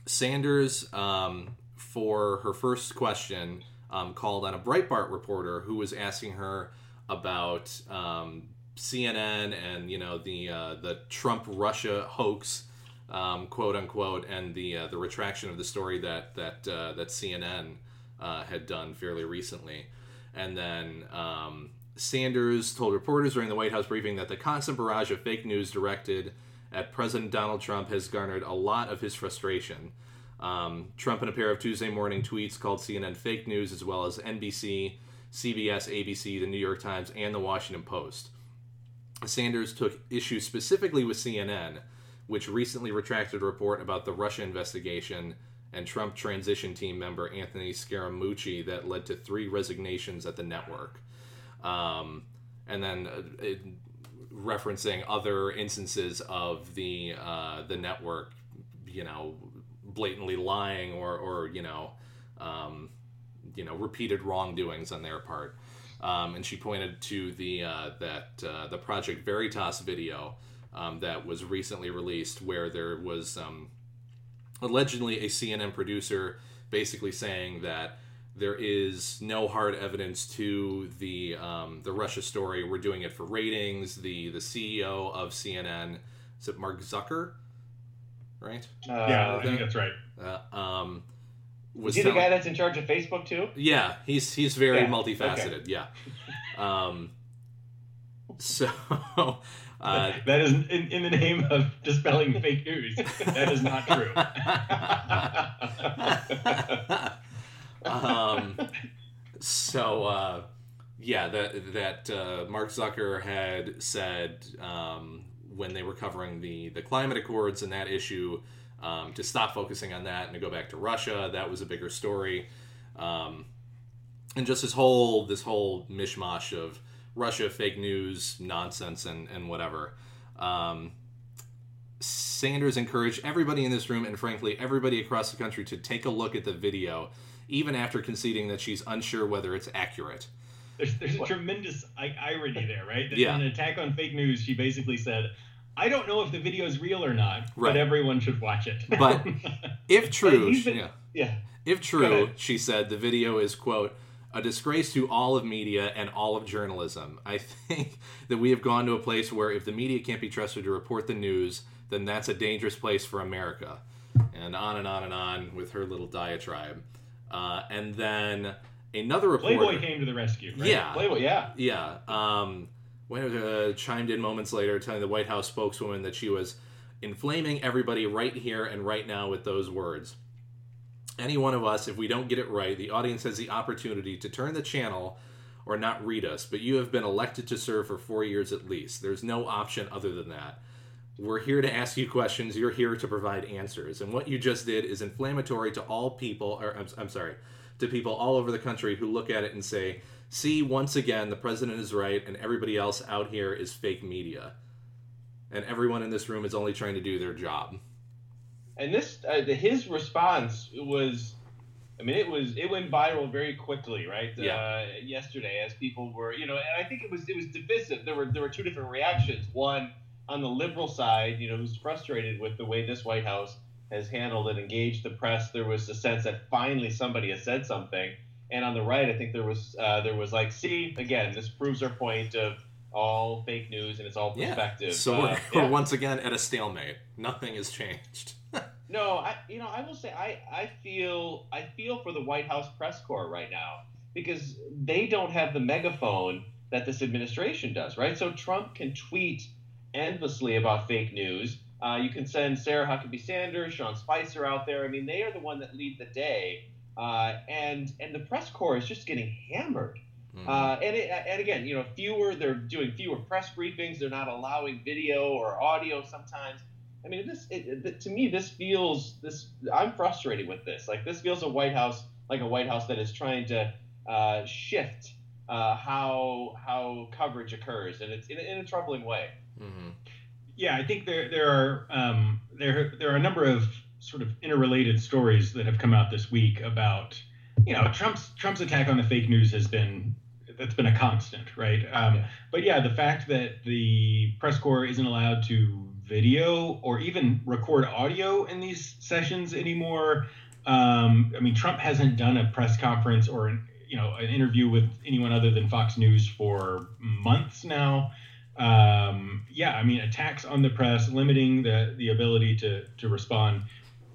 Sanders, um, for her first question, um, called on a Breitbart reporter who was asking her about um, CNN and you know the uh, the Trump Russia hoax, um, quote unquote, and the uh, the retraction of the story that that uh, that CNN uh, had done fairly recently, and then. Um, Sanders told reporters during the White House briefing that the constant barrage of fake news directed at President Donald Trump has garnered a lot of his frustration. Um, Trump, in a pair of Tuesday morning tweets, called CNN fake news, as well as NBC, CBS, ABC, the New York Times, and the Washington Post. Sanders took issue specifically with CNN, which recently retracted a report about the Russia investigation and Trump transition team member Anthony Scaramucci that led to three resignations at the network. Um, and then uh, it, referencing other instances of the uh, the network, you know, blatantly lying or or you know, um, you know, repeated wrongdoings on their part. Um, and she pointed to the uh, that uh, the Project Veritas video um, that was recently released, where there was um, allegedly a CNN producer basically saying that there is no hard evidence to the um, the Russia story. We're doing it for ratings. The the CEO of CNN is it Mark Zucker, right? Uh, yeah, I think that's right. Uh, um, was he the guy that's in charge of Facebook too? Yeah, he's he's very yeah. multifaceted. Okay. Yeah. Um, so uh, that is in, in the name of dispelling fake news. That is not true. um, so uh, yeah, that that uh, Mark Zucker had said um, when they were covering the the climate accords and that issue um, to stop focusing on that and to go back to Russia. That was a bigger story, um, and just this whole this whole mishmash of Russia fake news nonsense and and whatever. Um, Sanders encouraged everybody in this room and frankly everybody across the country to take a look at the video even after conceding that she's unsure whether it's accurate. There's, there's a tremendous irony there, right? That yeah. In an attack on fake news, she basically said, I don't know if the video is real or not, right. but everyone should watch it. but if true, been, yeah. yeah. If true, she said the video is quote a disgrace to all of media and all of journalism. I think that we have gone to a place where if the media can't be trusted to report the news, then that's a dangerous place for America. And on and on and on with her little diatribe. Uh, and then another reporter. Playboy came to the rescue. Right? Yeah. Playboy, yeah. Yeah. Um, when uh, chimed in moments later, telling the White House spokeswoman that she was inflaming everybody right here and right now with those words. Any one of us, if we don't get it right, the audience has the opportunity to turn the channel or not read us, but you have been elected to serve for four years at least. There's no option other than that. We're here to ask you questions. You're here to provide answers. And what you just did is inflammatory to all people, or I'm, I'm sorry, to people all over the country who look at it and say, see, once again, the president is right and everybody else out here is fake media. And everyone in this room is only trying to do their job. And this, uh, his response was, I mean, it was it went viral very quickly, right? Yeah. Uh, yesterday, as people were, you know, and I think it was it was divisive. There were there were two different reactions. One, on the liberal side, you know, who's frustrated with the way this White House has handled and engaged the press, there was a sense that finally somebody has said something. And on the right, I think there was uh, there was like, see, again, this proves our point of all fake news and it's all perspective. Yeah. So uh, we're, we're once again at a stalemate. Nothing has changed. no, I you know I will say I I feel I feel for the White House press corps right now because they don't have the megaphone that this administration does, right? So Trump can tweet endlessly about fake news. Uh, you can send Sarah Huckabee Sanders, Sean Spicer out there. I mean, they are the one that lead the day, uh, and and the press corps is just getting hammered. Mm-hmm. Uh, and it, and again, you know, fewer they're doing fewer press briefings. They're not allowing video or audio sometimes. I mean, this it, it, to me this feels this. I'm frustrated with this. Like this feels a White House like a White House that is trying to uh, shift uh, how how coverage occurs, and it's in, in a troubling way. Mm-hmm. Yeah, I think there there are um, there there are a number of sort of interrelated stories that have come out this week about you know Trump's Trump's attack on the fake news has been that's been a constant, right? Um, yeah. But yeah, the fact that the press corps isn't allowed to video or even record audio in these sessions anymore. Um, I mean, Trump hasn't done a press conference or an you know an interview with anyone other than Fox News for months now. Um, yeah, I mean attacks on the press, limiting the the ability to to respond.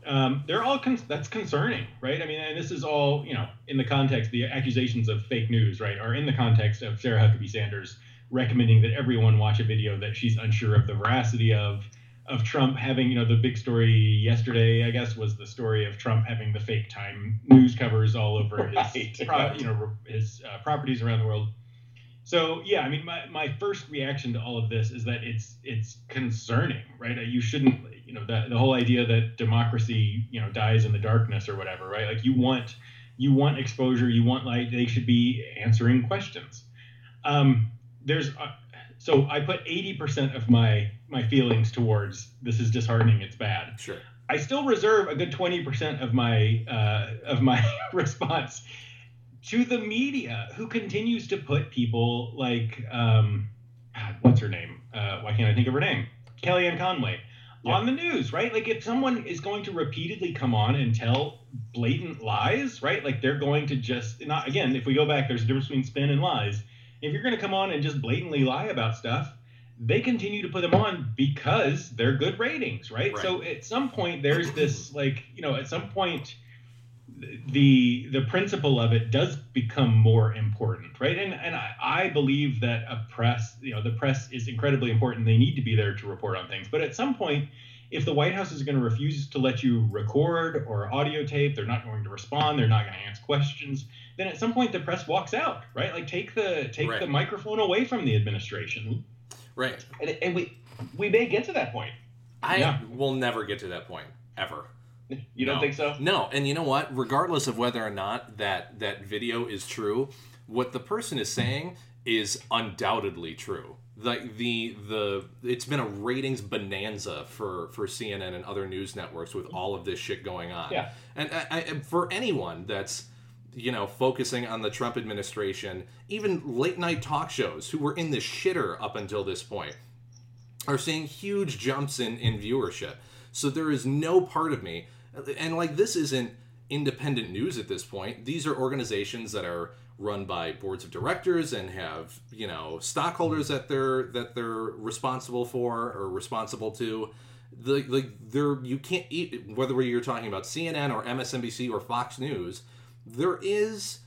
Um, they're all con- that's concerning, right? I mean, and this is all you know in the context the accusations of fake news, right, are in the context of Sarah Huckabee Sanders recommending that everyone watch a video that she's unsure of the veracity of of Trump having, you know, the big story yesterday, I guess, was the story of Trump having the fake time news covers all over his, Right. pro, you know, his uh, properties around the world. So yeah, I mean, my, my first reaction to all of this is that it's it's concerning, right? You shouldn't, you know, the the whole idea that democracy, you know, dies in the darkness or whatever, right? Like you want you want exposure, you want light. They should be answering questions. Um, there's uh, so I put 80% of my my feelings towards this is disheartening, it's bad. Sure. I still reserve a good 20% of my uh, of my response to the media who continues to put people like um, what's her name? Uh, why can't I think of her name? Kellyanne Conway Yeah. on the news, right? Like if someone is going to repeatedly come on and tell blatant lies, right? Like they're going to just not again. If we go back, there's a difference between spin and lies. If you're going to come on and just blatantly lie about stuff, they continue to put them on because they're good ratings, right? Right. So at some point, there's this like you know, at some point, the the principle of it does become more important, right? And and I, I believe that a press, you know, the press is incredibly important. They need to be there to report on things, but at some point. If the White House is going to refuse to let you record or audio tape, they're not going to respond. They're not going to answer questions. Then at some point the press walks out, right? Like take the take Right. the microphone away from the administration. Right. And, and we we may get to that point. I Yeah. will never get to that point ever. You don't No. think so? No, and you know what? Regardless of whether or not that that video is true, what the person is saying is undoubtedly true. Like the the it's been a ratings bonanza for for CNN and other news networks with all of this shit going on. Yeah. And I, I, for anyone that's you know focusing on the Trump administration, even late night talk shows who were in the shitter up until this point are seeing huge jumps in, in viewership. So there is no part of me, and like this isn't independent news at this point. These are organizations that are run by boards of directors and have you know stockholders that they're that they're responsible for or responsible to. The like they're you can't eat whether you're talking about CNN or MSNBC or Fox News. There is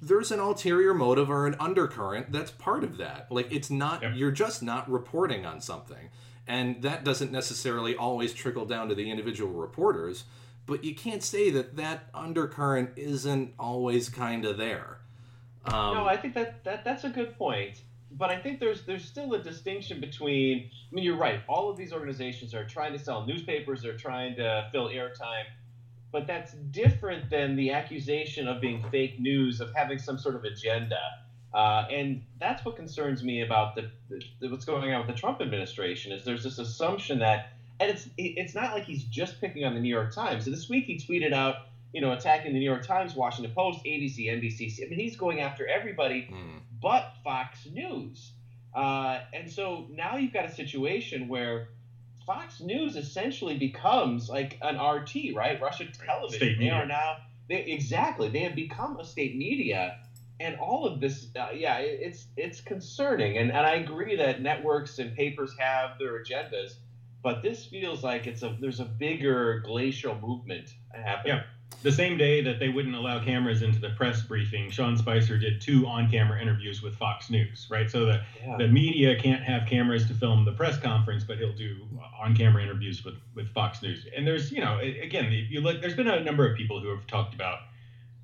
there's an ulterior motive or an undercurrent that's part of that. Like it's not Yep. you're just not reporting on something. And that doesn't necessarily always trickle down to the individual reporters, but you can't say that that undercurrent isn't always kind of there. Um, no, I think that, that that's a good point. But I think there's there's still a distinction between. I mean, you're right. All of these organizations are trying to sell newspapers. They're trying to fill airtime. But that's different than the accusation of being fake news, of having some sort of agenda. Uh, and that's what concerns me about the, the what's going on with the Trump administration. Is there's this assumption that, and it's it's not like he's just picking on the New York Times. So this week he tweeted out, you know, attacking the New York Times, Washington Post, ABC, NBC. I mean, he's going after everybody mm, but Fox News. Uh, and so now you've got a situation where Fox News essentially becomes like an RT, right? Russian television. State they media. are now they, exactly. They have become a state media, and all of this, uh, yeah, it, it's it's concerning. And and I agree that networks and papers have their agendas, but this feels like it's a there's a bigger glacial movement happening. Yeah. The same day that they wouldn't allow cameras into the press briefing, Sean Spicer did two on-camera interviews with Fox News, right? So the, Yeah. the media can't have cameras to film the press conference, but he'll do on-camera interviews with, with Fox News. And there's, you know, again, if you look, there's been a number of people who have talked about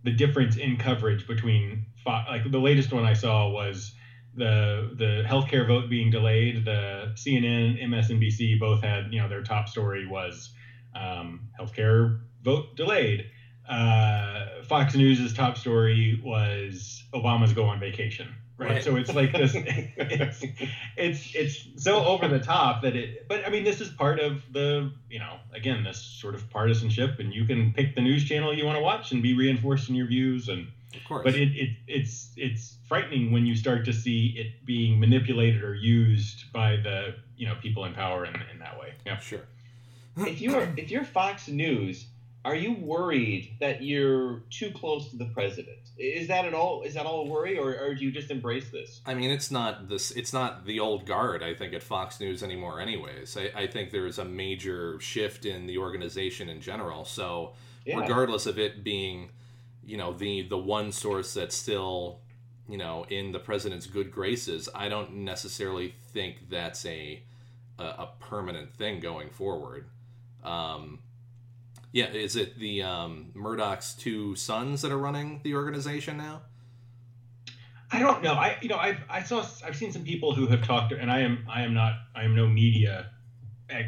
the difference in coverage between, like the latest one I saw was the the healthcare vote being delayed. The CNN, MSNBC both had, you know, their top story was um, healthcare vote delayed. Uh, Fox News's top story was Obama's go on vacation. Right. Right. So it's like this. It's, it's it's so over the top that it. But I mean, this is part of the you know again this sort of partisanship, and you can pick the news channel you want to watch and be reinforced in your views and of course. but it, it it's it's frightening when you start to see it being manipulated or used by the you know people in power in, in that way. Yeah. sure. if you're if you're Fox News, are you worried that you're too close to the president? Is that at all? Is that all a worry, or, or do you just embrace this? I mean, it's not this. It's not the old guard. I think at Fox News anymore. Anyways, I, I think there's a major shift in the organization in general. So, yeah. regardless of it being, you know, the the one source that's still, you know, in the president's good graces, I don't necessarily think that's a a, a permanent thing going forward. Um, yeah, is it the um, Murdoch's two sons that are running the organization now? I don't know. I you know I've I saw I've seen some people who have talked and I am I am not I am no media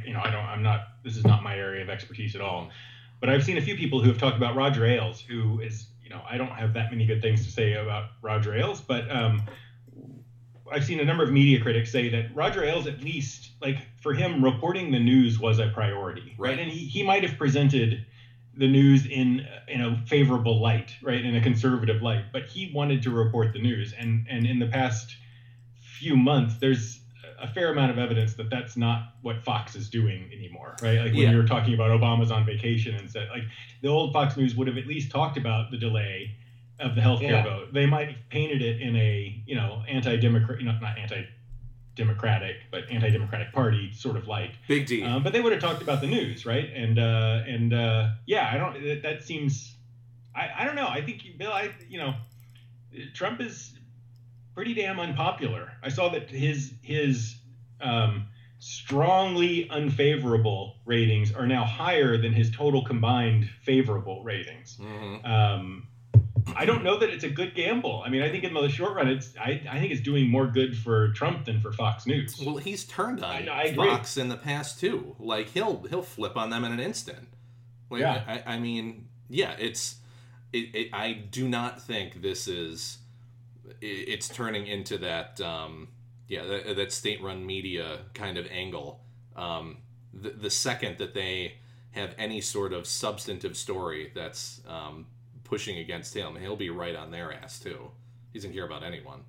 you know I don't I'm not this is not my area of expertise at all. But I've seen a few people who have talked about Roger Ailes who is you know I don't have that many good things to say about Roger Ailes, but um, I've seen a number of media critics say that Roger Ailes, at least, like for him, reporting the news was a priority, right? right? And he, he might have presented the news in in a favorable light, right, in a conservative light, but he wanted to report the news, and and in the past few months, there's a fair amount of evidence that that's not what Fox is doing anymore, right? Like when yeah. you were talking about Obama's on vacation and said, like the old Fox News would have at least talked about the delay of the healthcare yeah. vote. They might have painted it in a you know anti-democrat, you know, not anti-democratic, but anti-democratic party sort of like Big D. Um, but they would have talked about the news, right? And uh, and uh, yeah, I don't. That, that seems. I, I don't know. I think Bill. I you know, Trump is pretty damn unpopular. I saw that his his um, strongly unfavorable ratings are now higher than his total combined favorable ratings. Mm-hmm. Um, I don't know that it's a good gamble. I mean, I think in the short run, it's I, I think it's doing more good for Trump than for Fox News. Well, he's turned on I, I Fox in the past too. Like he'll he'll flip on them in an instant. Like, yeah. I, I mean, yeah, it's. It, it, I do not think this is. It, it's turning into that. Um, yeah, that, that state-run media kind of angle. Um, the, the second that they have any sort of substantive story that's um, pushing against him, he'll be right on their ass too. He doesn't care about anyone.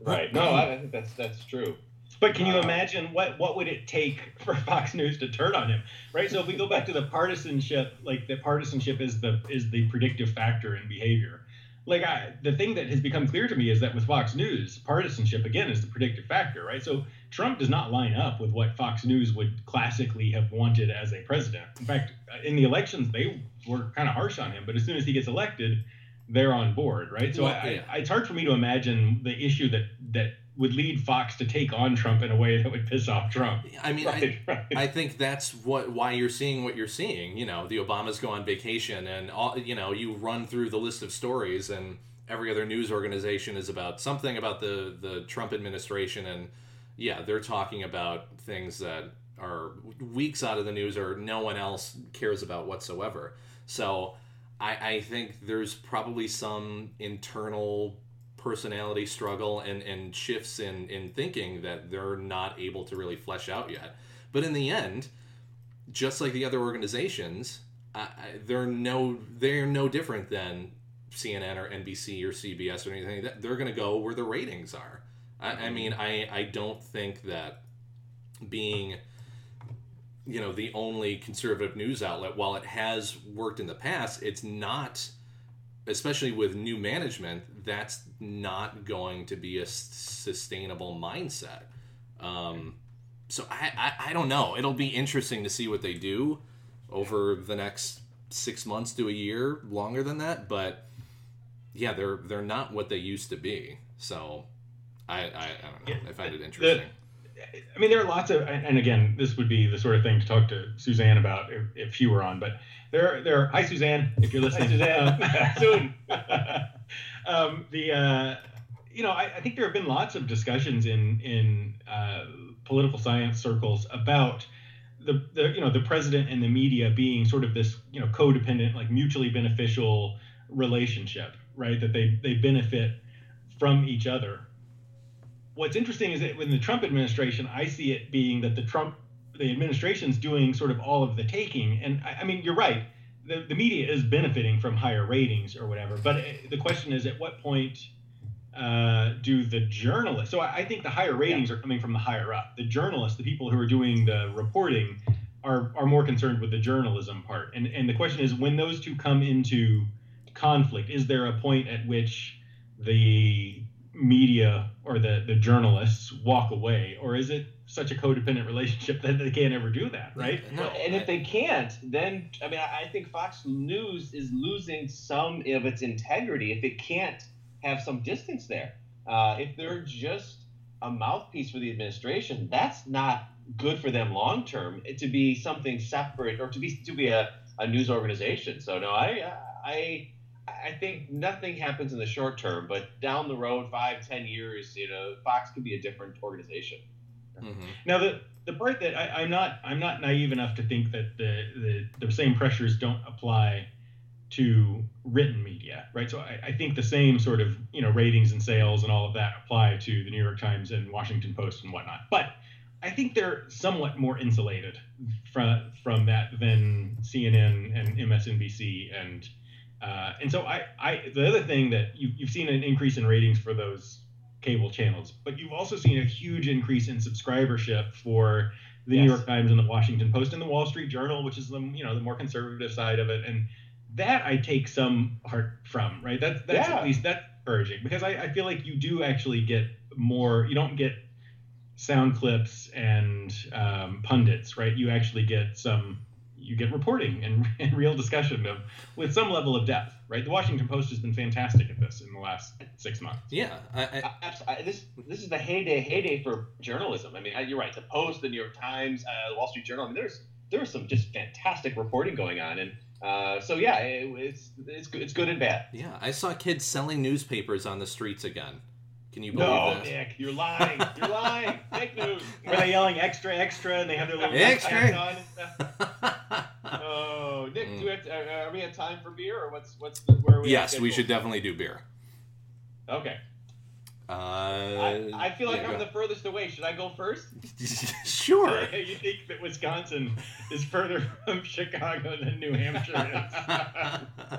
Right. No, I think that's that's true. But can you uh, imagine what what would it take for Fox News to turn on him? Right. So if we go back to the partisanship, like the partisanship is the is the predictive factor in behavior like I, the thing that has become clear to me is that with Fox News, partisanship again is the predictive factor, right? So Trump does not line up with what Fox News would classically have wanted as a president. In fact, uh, in the elections, they were kind of harsh on him, but as soon as he gets elected, they're on board, right? So well, I, I, it's hard for me to imagine the issue that that would lead Fox to take on Trump in a way that would piss off Trump. I mean, right, I, right. I think that's what why you're seeing what you're seeing. You know, the Obamas go on vacation, and all you know, you run through the list of stories, and every other news organization is about something about the the Trump administration, and yeah, they're talking about things that are weeks out of the news or no one else cares about whatsoever. So. I, I think there's probably some internal personality struggle and, and shifts in, in thinking that they're not able to really flesh out yet. But in the end, just like the other organizations, I, they're no they're no different than CNN or NBC or CBS or anything. That They're going to go where the ratings are. I, I mean, I I don't think that being you know the only conservative news outlet while it has worked in the past it's not especially with new management, that's not going to be a sustainable mindset. Um, so I, I, I don't know. It'll be interesting to see what they do over the next six months to a year, longer than that. But yeah, they're they're not what they used to be. So I I, I don't know. I find it interesting. I mean, there are lots of, and again, this would be the sort of thing to talk to Suzanne about if, if she were on. But there, there. Hi, Suzanne, if you're listening. Suzanne, soon. um, the, uh, you know, I, I, think there have been lots of discussions in in uh, political science circles about the, the, you know, the president and the media being sort of this, you know, codependent, like mutually beneficial relationship, right? That they they benefit from each other what's interesting is that in the Trump administration, I see it being that the Trump the administration's doing sort of all of the taking. And I, I mean, you're right. The, the media is benefiting from higher ratings or whatever. But uh, the question is, at what point uh, do the journalists? So I, I think the higher ratings yeah. are coming from the higher up. The journalists, the people who are doing the reporting, are are more concerned with the journalism part. And and the question is, when those two come into conflict? Is there a point at which the media or the, the journalists walk away, or is it such a codependent relationship that they can't ever do that, right? No. And if they can't, then I mean, I think Fox News is losing some of its integrity if it can't have some distance there. Uh, if they're just a mouthpiece for the administration, that's not good for them long term. To be something separate or to be to be a, a news organization. So no, I I I think nothing happens in the short term, but down the road, five, ten years, you know, Fox could be a different organization. Mm-hmm. Now the the part that I, am not I'm not naive enough to think that the, the the same pressures don't apply to written media, right? So I, I, think the same sort of you know ratings and sales and all of that apply to the New York Times and Washington Post and whatnot. But I think they're somewhat more insulated from from that than CNN and MSNBC and uh, and so I, I the other thing that you, you've seen an increase in ratings for those cable channels, but you've also seen a huge increase in subscribership for the yes. New York Times and the Washington Post and the Wall Street Journal, which is the you know the more conservative side of it, and that I take some heart from. Right, that's that's yeah. at least that's encouraging because I, I feel like you do actually get more. You don't get sound clips and um, pundits, right? You actually get some you get reporting and, and real discussion of with some level of depth, right? The Washington Post has been fantastic at this in the last six months. Yeah, I, I, I, this this is the heyday heyday for journalism. I mean, you're right. The Post, the New York Times, uh, the Wall Street Journal. I mean, there's there's some just fantastic reporting going on, and uh, so yeah, it, it's it's it's good and bad. Yeah, I saw kids selling newspapers on the streets again. Can you believe no, this? Nick, you're lying. You're lying. Fake news. Were they yelling extra, extra, and they have their little extra? On oh, Nick, mm. do we have to, are we at time for beer, or what's what's the, where we? Yes, we should definitely do beer. Okay. Uh, I, I, feel like yeah, I'm go. the furthest away. Should I go first? sure. you think that Wisconsin is further from Chicago than New Hampshire is?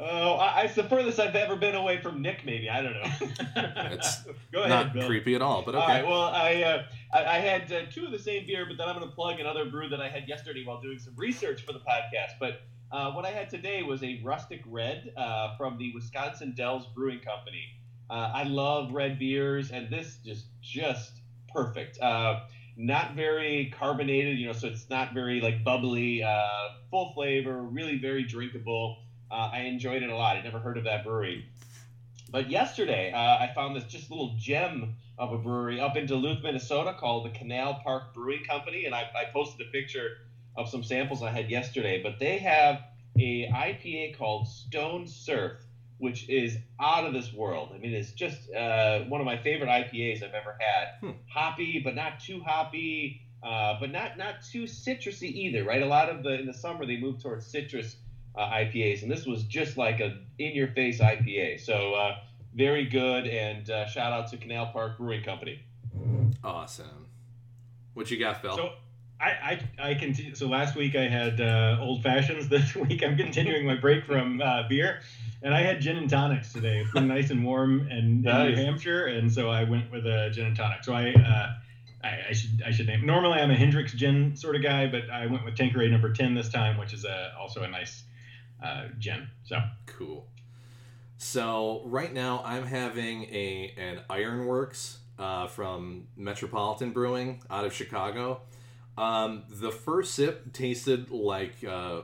Oh, I, it's the furthest I've ever been away from Nick. Maybe I don't know. it's Go ahead, not Bill. creepy at all, but okay. All right. Well, I uh, I, I, had uh, two of the same beer, but then I'm going to plug another brew that I had yesterday while doing some research for the podcast. But uh, what I had today was a rustic red uh, from the Wisconsin Dells Brewing Company. Uh, I love red beers, and this just just perfect. Uh, not very carbonated, you know, so it's not very like bubbly. full flavor, really very drinkable. Uh, I enjoyed it a lot. I'd never heard of that brewery. But yesterday, uh, I found this just little gem of a brewery up in Duluth, Minnesota called the Canal Park Brewing Company. And I, I posted a picture of some samples I had yesterday. But they have a IPA called Stone Surf, which is out of this world. I mean, it's just uh, one of my favorite IPAs I've ever had. Hmm. Hoppy, but not too hoppy, uh, but not not too citrusy either. Right? A lot of the in the summer they move towards citrus uh, IPAs, and this was just like a in-your-face IPA. So uh, very good, and uh, shout out to Canal Park Brewing Company. Awesome. What you got, Phil? So I I, I continue. So last week I had uh, old fashions. This week I'm continuing my break from uh, beer, and I had gin and tonics today. It's been nice and warm and nice. in New Hampshire, and so I went with a gin and tonic. So I. Uh, I, I, should I should name. Normally, I'm a Hendrick's gin sort of guy, but I went with Tanqueray number ten this time, which is a, also a nice uh. So cool. So right now I'm having a an Ironworks uh, from Metropolitan Brewing out of Chicago. Um, the first sip tasted like uh,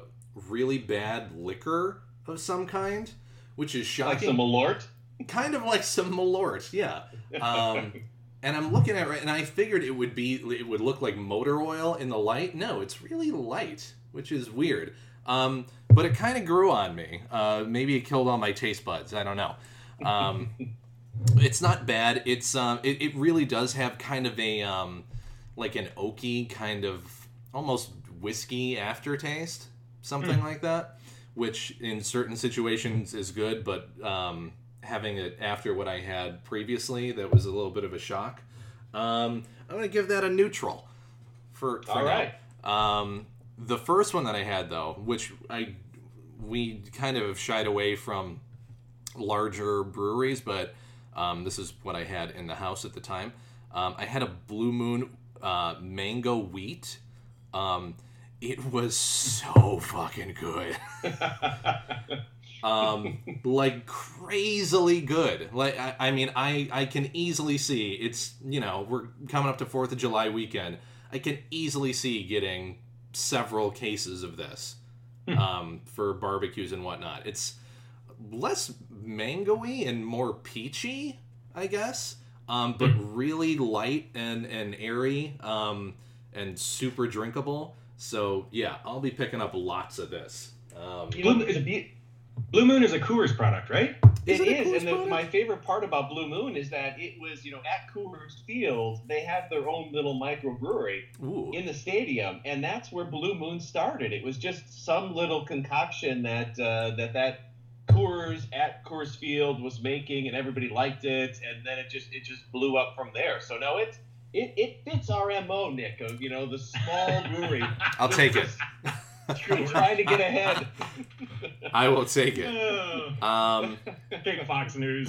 really bad liquor of some kind, which is shocking. Like some Malort. Kind of like some Malort, yeah. Um, and I'm looking at it, and I figured it would be it would look like motor oil in the light. No, it's really light, which is weird. Um, but it kind of grew on me. Uh, maybe it killed all my taste buds. I don't know. Um, it's not bad. It's um, it, it really does have kind of a um, like an oaky kind of almost whiskey aftertaste, something mm. like that. Which in certain situations is good, but um, having it after what I had previously, that was a little bit of a shock. Um, I'm gonna give that a neutral. For, for all right. Um, the first one that I had though, which I we kind of shied away from larger breweries, but um, this is what I had in the house at the time. Um, I had a Blue Moon uh, mango wheat. Um, it was so fucking good. um, like crazily good. Like I, I mean, I I can easily see it's you know we're coming up to Fourth of July weekend. I can easily see getting several cases of this um, for barbecues and whatnot. It's less mangoey and more peachy, I guess, um, but really light and and airy um, and super drinkable. So yeah, I'll be picking up lots of this. Um, You know, Blue- the be- Blue Moon is a Coors product, right? Is it it a is, Coors and the, my favorite part about Blue Moon is that it was, you know, at Coors Field, they have their own little microbrewery ooh, in the stadium, and that's where Blue Moon started. It was just some little concoction that uh, that that Coors at Coors Field was making, and everybody liked it, and then it just it just blew up from there. So no, it's it, it fits our mo, Nick. Of you know the small brewery. I'll take it. Tr- trying to get ahead. I will take it. Um, Big Fox News.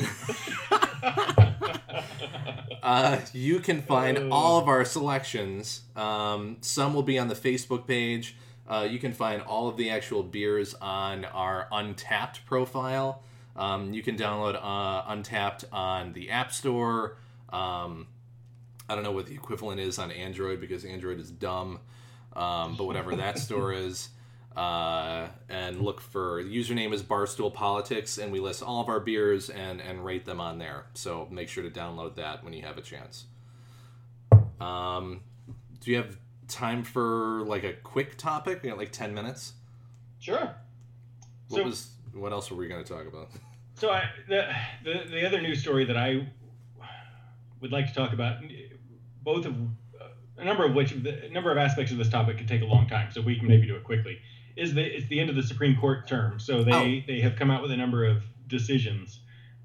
uh, you can find Oh. all of our selections. Um, some will be on the Facebook page. Uh, you can find all of the actual beers on our Untappd profile. Um, you can download uh, Untappd on the App Store. Um, I don't know what the equivalent is on Android because Android is dumb. Um, but whatever that store is. Uh, and look for the username is Barstool Politics, and we list all of our beers and and rate them on there. So make sure to download that when you have a chance. Um, do you have time for like a quick topic? We got like ten minutes. Sure. What So- was what else were we going to talk about? So I, the, the the other news story that I would like to talk about, both of a number of which the a number of aspects of this topic could take a long time, so we can maybe do it quickly. Is the it's the end of the Supreme Court term, so they they have come out with a number of decisions.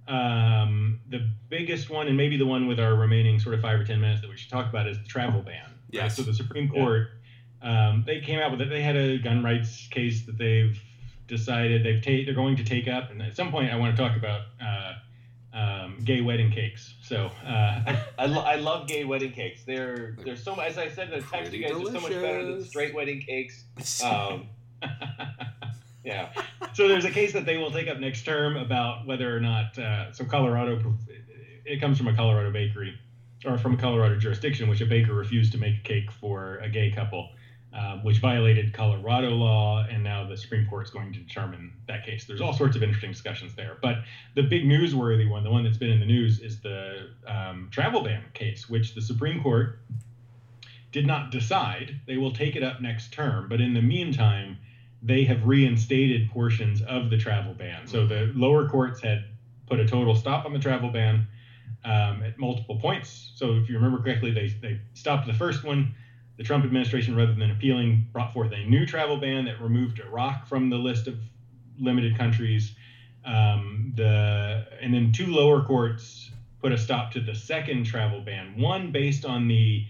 Um, the biggest one, and maybe the one with our remaining sort of five or ten minutes that we should talk about, is the travel ban. right? Yes. So the Supreme Court, um, they came out with it. They had a gun rights case that they've decided they've ta- they're going to take up, and at some point I want to talk about uh, um, gay wedding cakes. So uh, I, lo- I love gay wedding cakes. They're they're so as I said in the text, you guys Pretty are so much better than straight wedding cakes. Um, yeah. so there's a case that they will take up next term about whether or not uh, so Colorado it comes from a Colorado bakery or from a Colorado jurisdiction which a baker refused to make a cake for a gay couple um, which violated Colorado law and now the Supreme Court is going to determine that case there's all sorts of interesting discussions there but the big newsworthy one the one that's been in the news is the um, travel ban case which the Supreme Court did not decide they will take it up next term but in the meantime they have reinstated portions of the travel ban. So the lower courts had put a total stop on the travel ban um, at multiple points. So if you remember correctly, they, they stopped the first one. The Trump administration, rather than appealing, brought forth a new travel ban that removed Iraq from the list of limited countries. Um, the and then two lower courts put a stop to the second travel ban. One based on the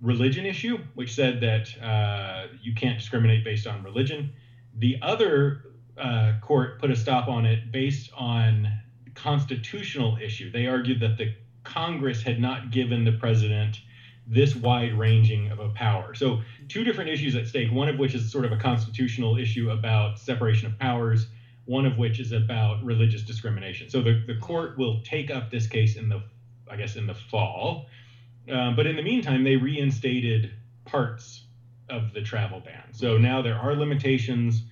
religion issue, which said that uh, you can't discriminate based on religion. The other uh, court put a stop on it based on constitutional issue. They argued that the Congress had not given the president this wide ranging of a power. So, two different issues at stake, one of which is sort of a constitutional issue about separation of powers, one of which is about religious discrimination. So, the, the court will take up this case in the, I guess, in the fall. Uh, but in the meantime, they reinstated parts of the travel ban. So now there are limitations.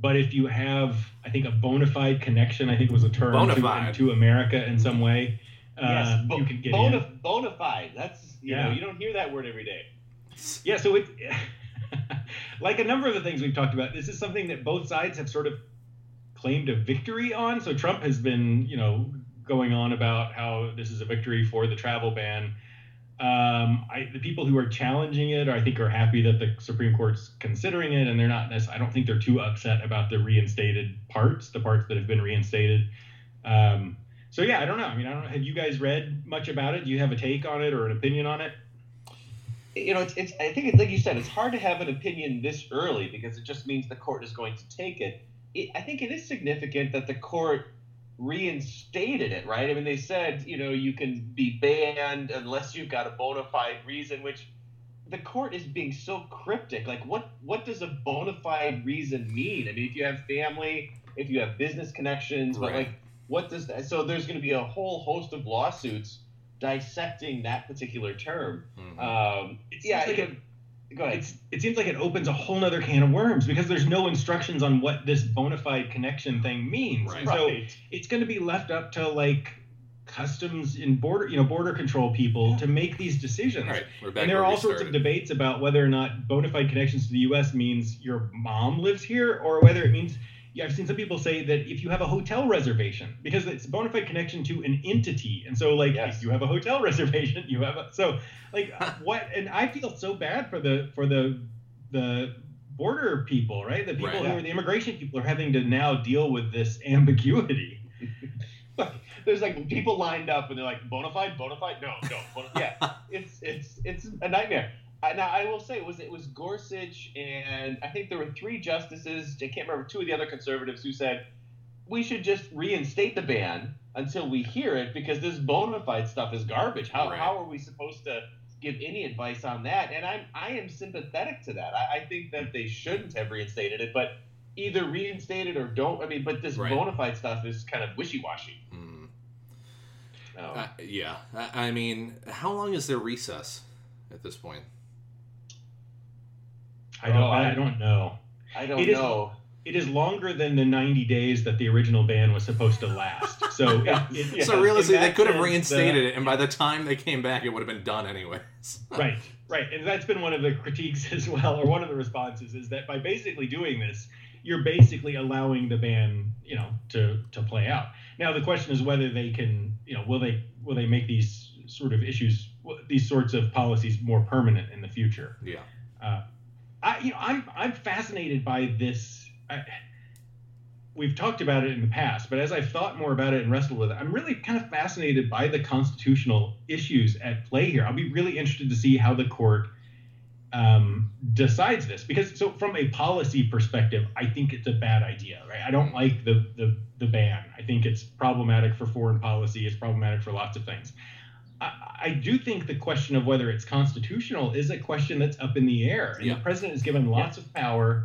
But if you have, I think, a bona fide connection, I think was a term Bona to, fide. to America in some way, uh, yes. bo- you can get bona, in. bona fide. That's you Yeah. know you don't hear that word every day. Yeah, so it, like a number of the things we've talked about, this is something that both sides have sort of claimed a victory on. So Trump has been, you know, going on about how this is a victory for the travel ban. Um, I, the people who are challenging it, I think, are happy that the Supreme Court's considering it, and they're not. I don't think they're too upset about the reinstated parts, the parts that have been reinstated. Um, so yeah, I don't know. I mean, I don't. Have you guys read much about it? Do you have a take on it or an opinion on it? You know, it's, it's I think it's like you said, it's hard to have an opinion this early because it just means the court is going to take it. it I think it is significant that the court reinstated it, right? I mean, they said, you know, you can be banned unless you've got a bona fide reason, which the court is being so cryptic. Like, what what does a bona fide reason mean? I mean, if you have family if you have business connections, but like, what does that? So there's going to be a whole host of lawsuits dissecting that particular term. Mhm. Um, It yeah, seems like it- go ahead. It's, it seems like it opens a whole nother can of worms because there's no instructions on what this bona fide connection thing means. Right. So Right. it's going to be left up to like customs and border, you know, border control people to make these decisions. All right, we're back. And there are all sorts of debates about whether or not bona fide connections to the U.S. means your mom lives here, or whether it means. Yeah, I've seen some people say that if you have a hotel reservation, because it's a bona fide connection to an entity, and so like Yes. if you have a hotel reservation, you have a so like what, and I feel so bad for the for the the border people, right? The people Right. who are the immigration people are having to now deal with this ambiguity. There's like people lined up and they're like bona fide, bona fide, no, no, bona, yeah. It's it's it's a nightmare. I, now I will say it was it was Gorsuch and I think there were three justices. I can't remember two of the other conservatives who said we should just reinstate the ban until we hear it because this bona fide stuff is garbage. How Right. how are we supposed to give any advice on that? And I'm I am sympathetic to that. I, I think that they shouldn't have reinstated it, but either reinstate it or don't. I mean, but this Right. bona fide stuff is kind of wishy washy. Um, Uh, yeah, I, I mean, how long is their recess at this point? I don't. Oh, I- I don't know. I don't It is- know. It is longer than the 90 days that the original ban was supposed to last. So, it, it, Yeah, so realistically, they could have reinstated the- it, and by the time they came back, it would have been done anyways. right, right, and that's been one of the critiques as well, or one of the responses is that by basically doing this, you're basically allowing the ban, you know, to to play out. Now the question is whether they can, you know, will they will they make these sort of issues, these sorts of policies more permanent in the future? yeah. Uh, I, you know, I'm I'm fascinated by this. I, we've talked about it in the past, but as I've thought more about it and wrestled with it, I'm really kind of fascinated by the constitutional issues at play here. I'll be really interested to see how the court um, decides this, because so from a policy perspective, I think it's a bad idea. Right? I don't like the the the ban. I think it's problematic for foreign policy. It's problematic for lots of things. I, do think the question of whether it's constitutional is a question that's up in the air. And Yeah. the president is given lots of power.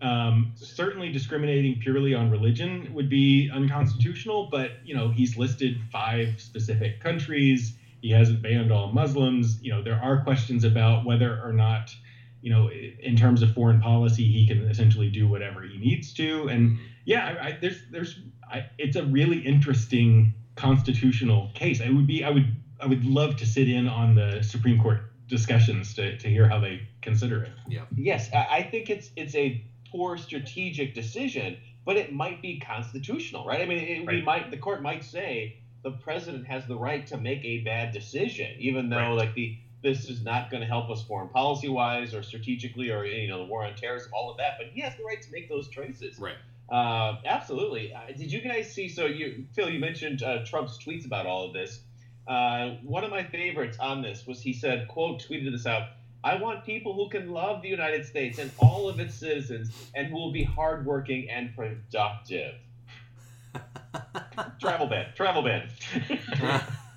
Um, certainly, discriminating purely on religion would be unconstitutional. But you know, he's listed five specific countries. He hasn't banned all Muslims. You know, there are questions about whether or not, you know, in terms of foreign policy, he can essentially do whatever he needs to. And yeah, I, I, there's there's I, it's a really interesting constitutional case. I would be I would I would love to sit in on the Supreme Court discussions to, to hear how they consider it. Yeah. Yes, I I think it's it's a poor strategic decision, but it might be constitutional, right? I mean, it, we might the court might say the president has the right to make a bad decision, even though Right. like the this is not going to help us foreign policy wise or strategically or you know the war on terrorism, all of that. But he has the right to make those choices. Right. Uh, absolutely. Uh, did you guys see? So you, Phil, you mentioned uh, Trump's tweets about all of this. Uh, one of my favorites on this was he said, "quote tweeted this out." I want people who can love the United States and all of its citizens, and who will be hardworking and productive. travel ban, travel ban.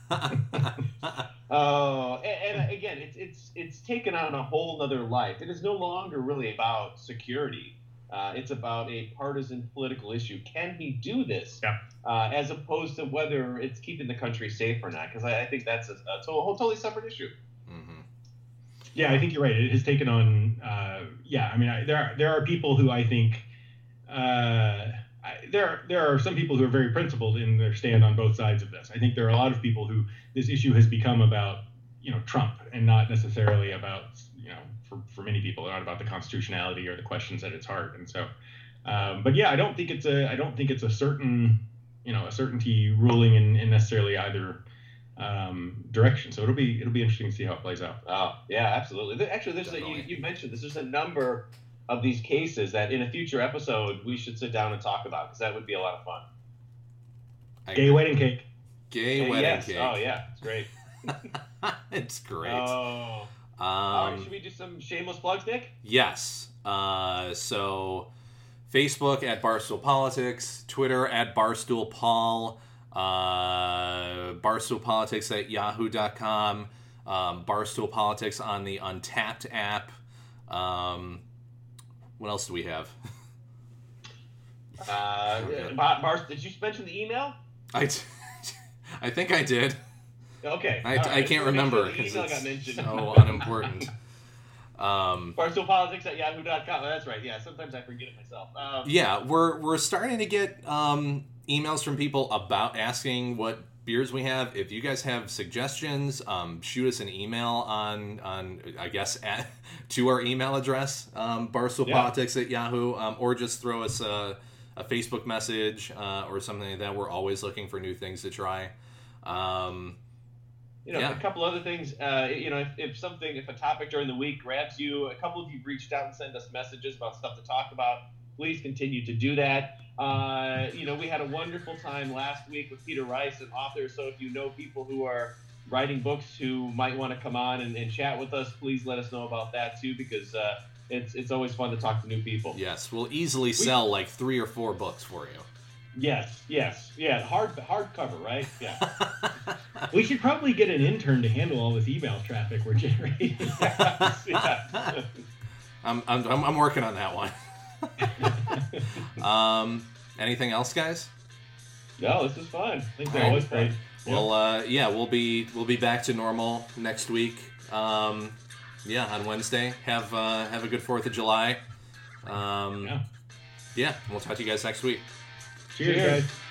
Oh, and, and again, it's it's it's taken on a whole other life. It is no longer really about security. Uh, it's about a partisan political issue. Can he do this? Yeah. Uh, as opposed to whether it's keeping the country safe or not, because I, I think that's a, a to- whole totally separate issue. Mhm. Yeah, I think you're right. It has taken on. Uh, yeah, I mean, I, there are there are people who I think. Uh, I, there are, there are some people who are very principled in their stand on both sides of this. I think there are a lot of people who this issue has become about you know Trump and not necessarily about you know for, for many people not about the constitutionality or the questions at its heart. And so, um, but yeah, I don't think it's a I don't think it's a certain you know a certainty ruling in, in necessarily either um, direction. So it'll be it'll be interesting to see how it plays out. Oh, yeah, absolutely. There- Actually, there's a, you, you mentioned this. There's a number of these cases that in a future episode we should sit down and talk about because that would be a lot of fun. I Gay agree. wedding cake. Gay Yeah, wedding yes. cake. Oh yeah, it's great. it's great. Oh. All right, um, should we do some shameless plugs, Nick? Yes. Uh, so Facebook at Barstool Politics, Twitter at Barstool Paul, uh, Barstool Politics at yahoo.com, um, Barstool Politics on the Untappd app. Um, what else do we have? Uh, Bar- Bar- did you mention the email? I, t- I think I did. Okay. I, all I can't Just wanna make sure remember because it's got mentioned. so unimportant. Um, Barstoolpolitics at yahoo.com. Oh, that's right. Yeah, sometimes I forget it myself. Um, yeah, we're we're starting to get um, emails from people about asking what beers we have. If you guys have suggestions, um, shoot us an email on on I guess at to our email address um, barstoolpolitics at Yahoo, um, or just throw us a, a Facebook message uh, or something like that. We're always looking for new things to try. Um, you know, Yeah. a couple other things. Uh, you know, if, if something, if a topic during the week grabs you, a couple of you reached out and sent us messages about stuff to talk about. Please continue to do that. Uh, you know, we had a wonderful time last week with Peter Rice, an author. So if you know people who are writing books who might want to come on and, and chat with us, please let us know about that too, because uh, it's it's always fun to talk to new people. yes, we'll easily sell like three or four books for you. Yes, yes, yeah. Hard hardcover, right? Yeah. we should probably get an intern to handle all this email traffic we're generating. Yeah. I'm, I'm, I'm I'm working on that one. um, anything else, guys? no, this is fun. I think they're right. always great. Well, uh, yeah, we'll be we'll be back to normal next week. Um, yeah, on Wednesday. Have uh, have a good Fourth of July. Um, Yeah. yeah, we'll talk to you guys next week. Cheers, Cheers.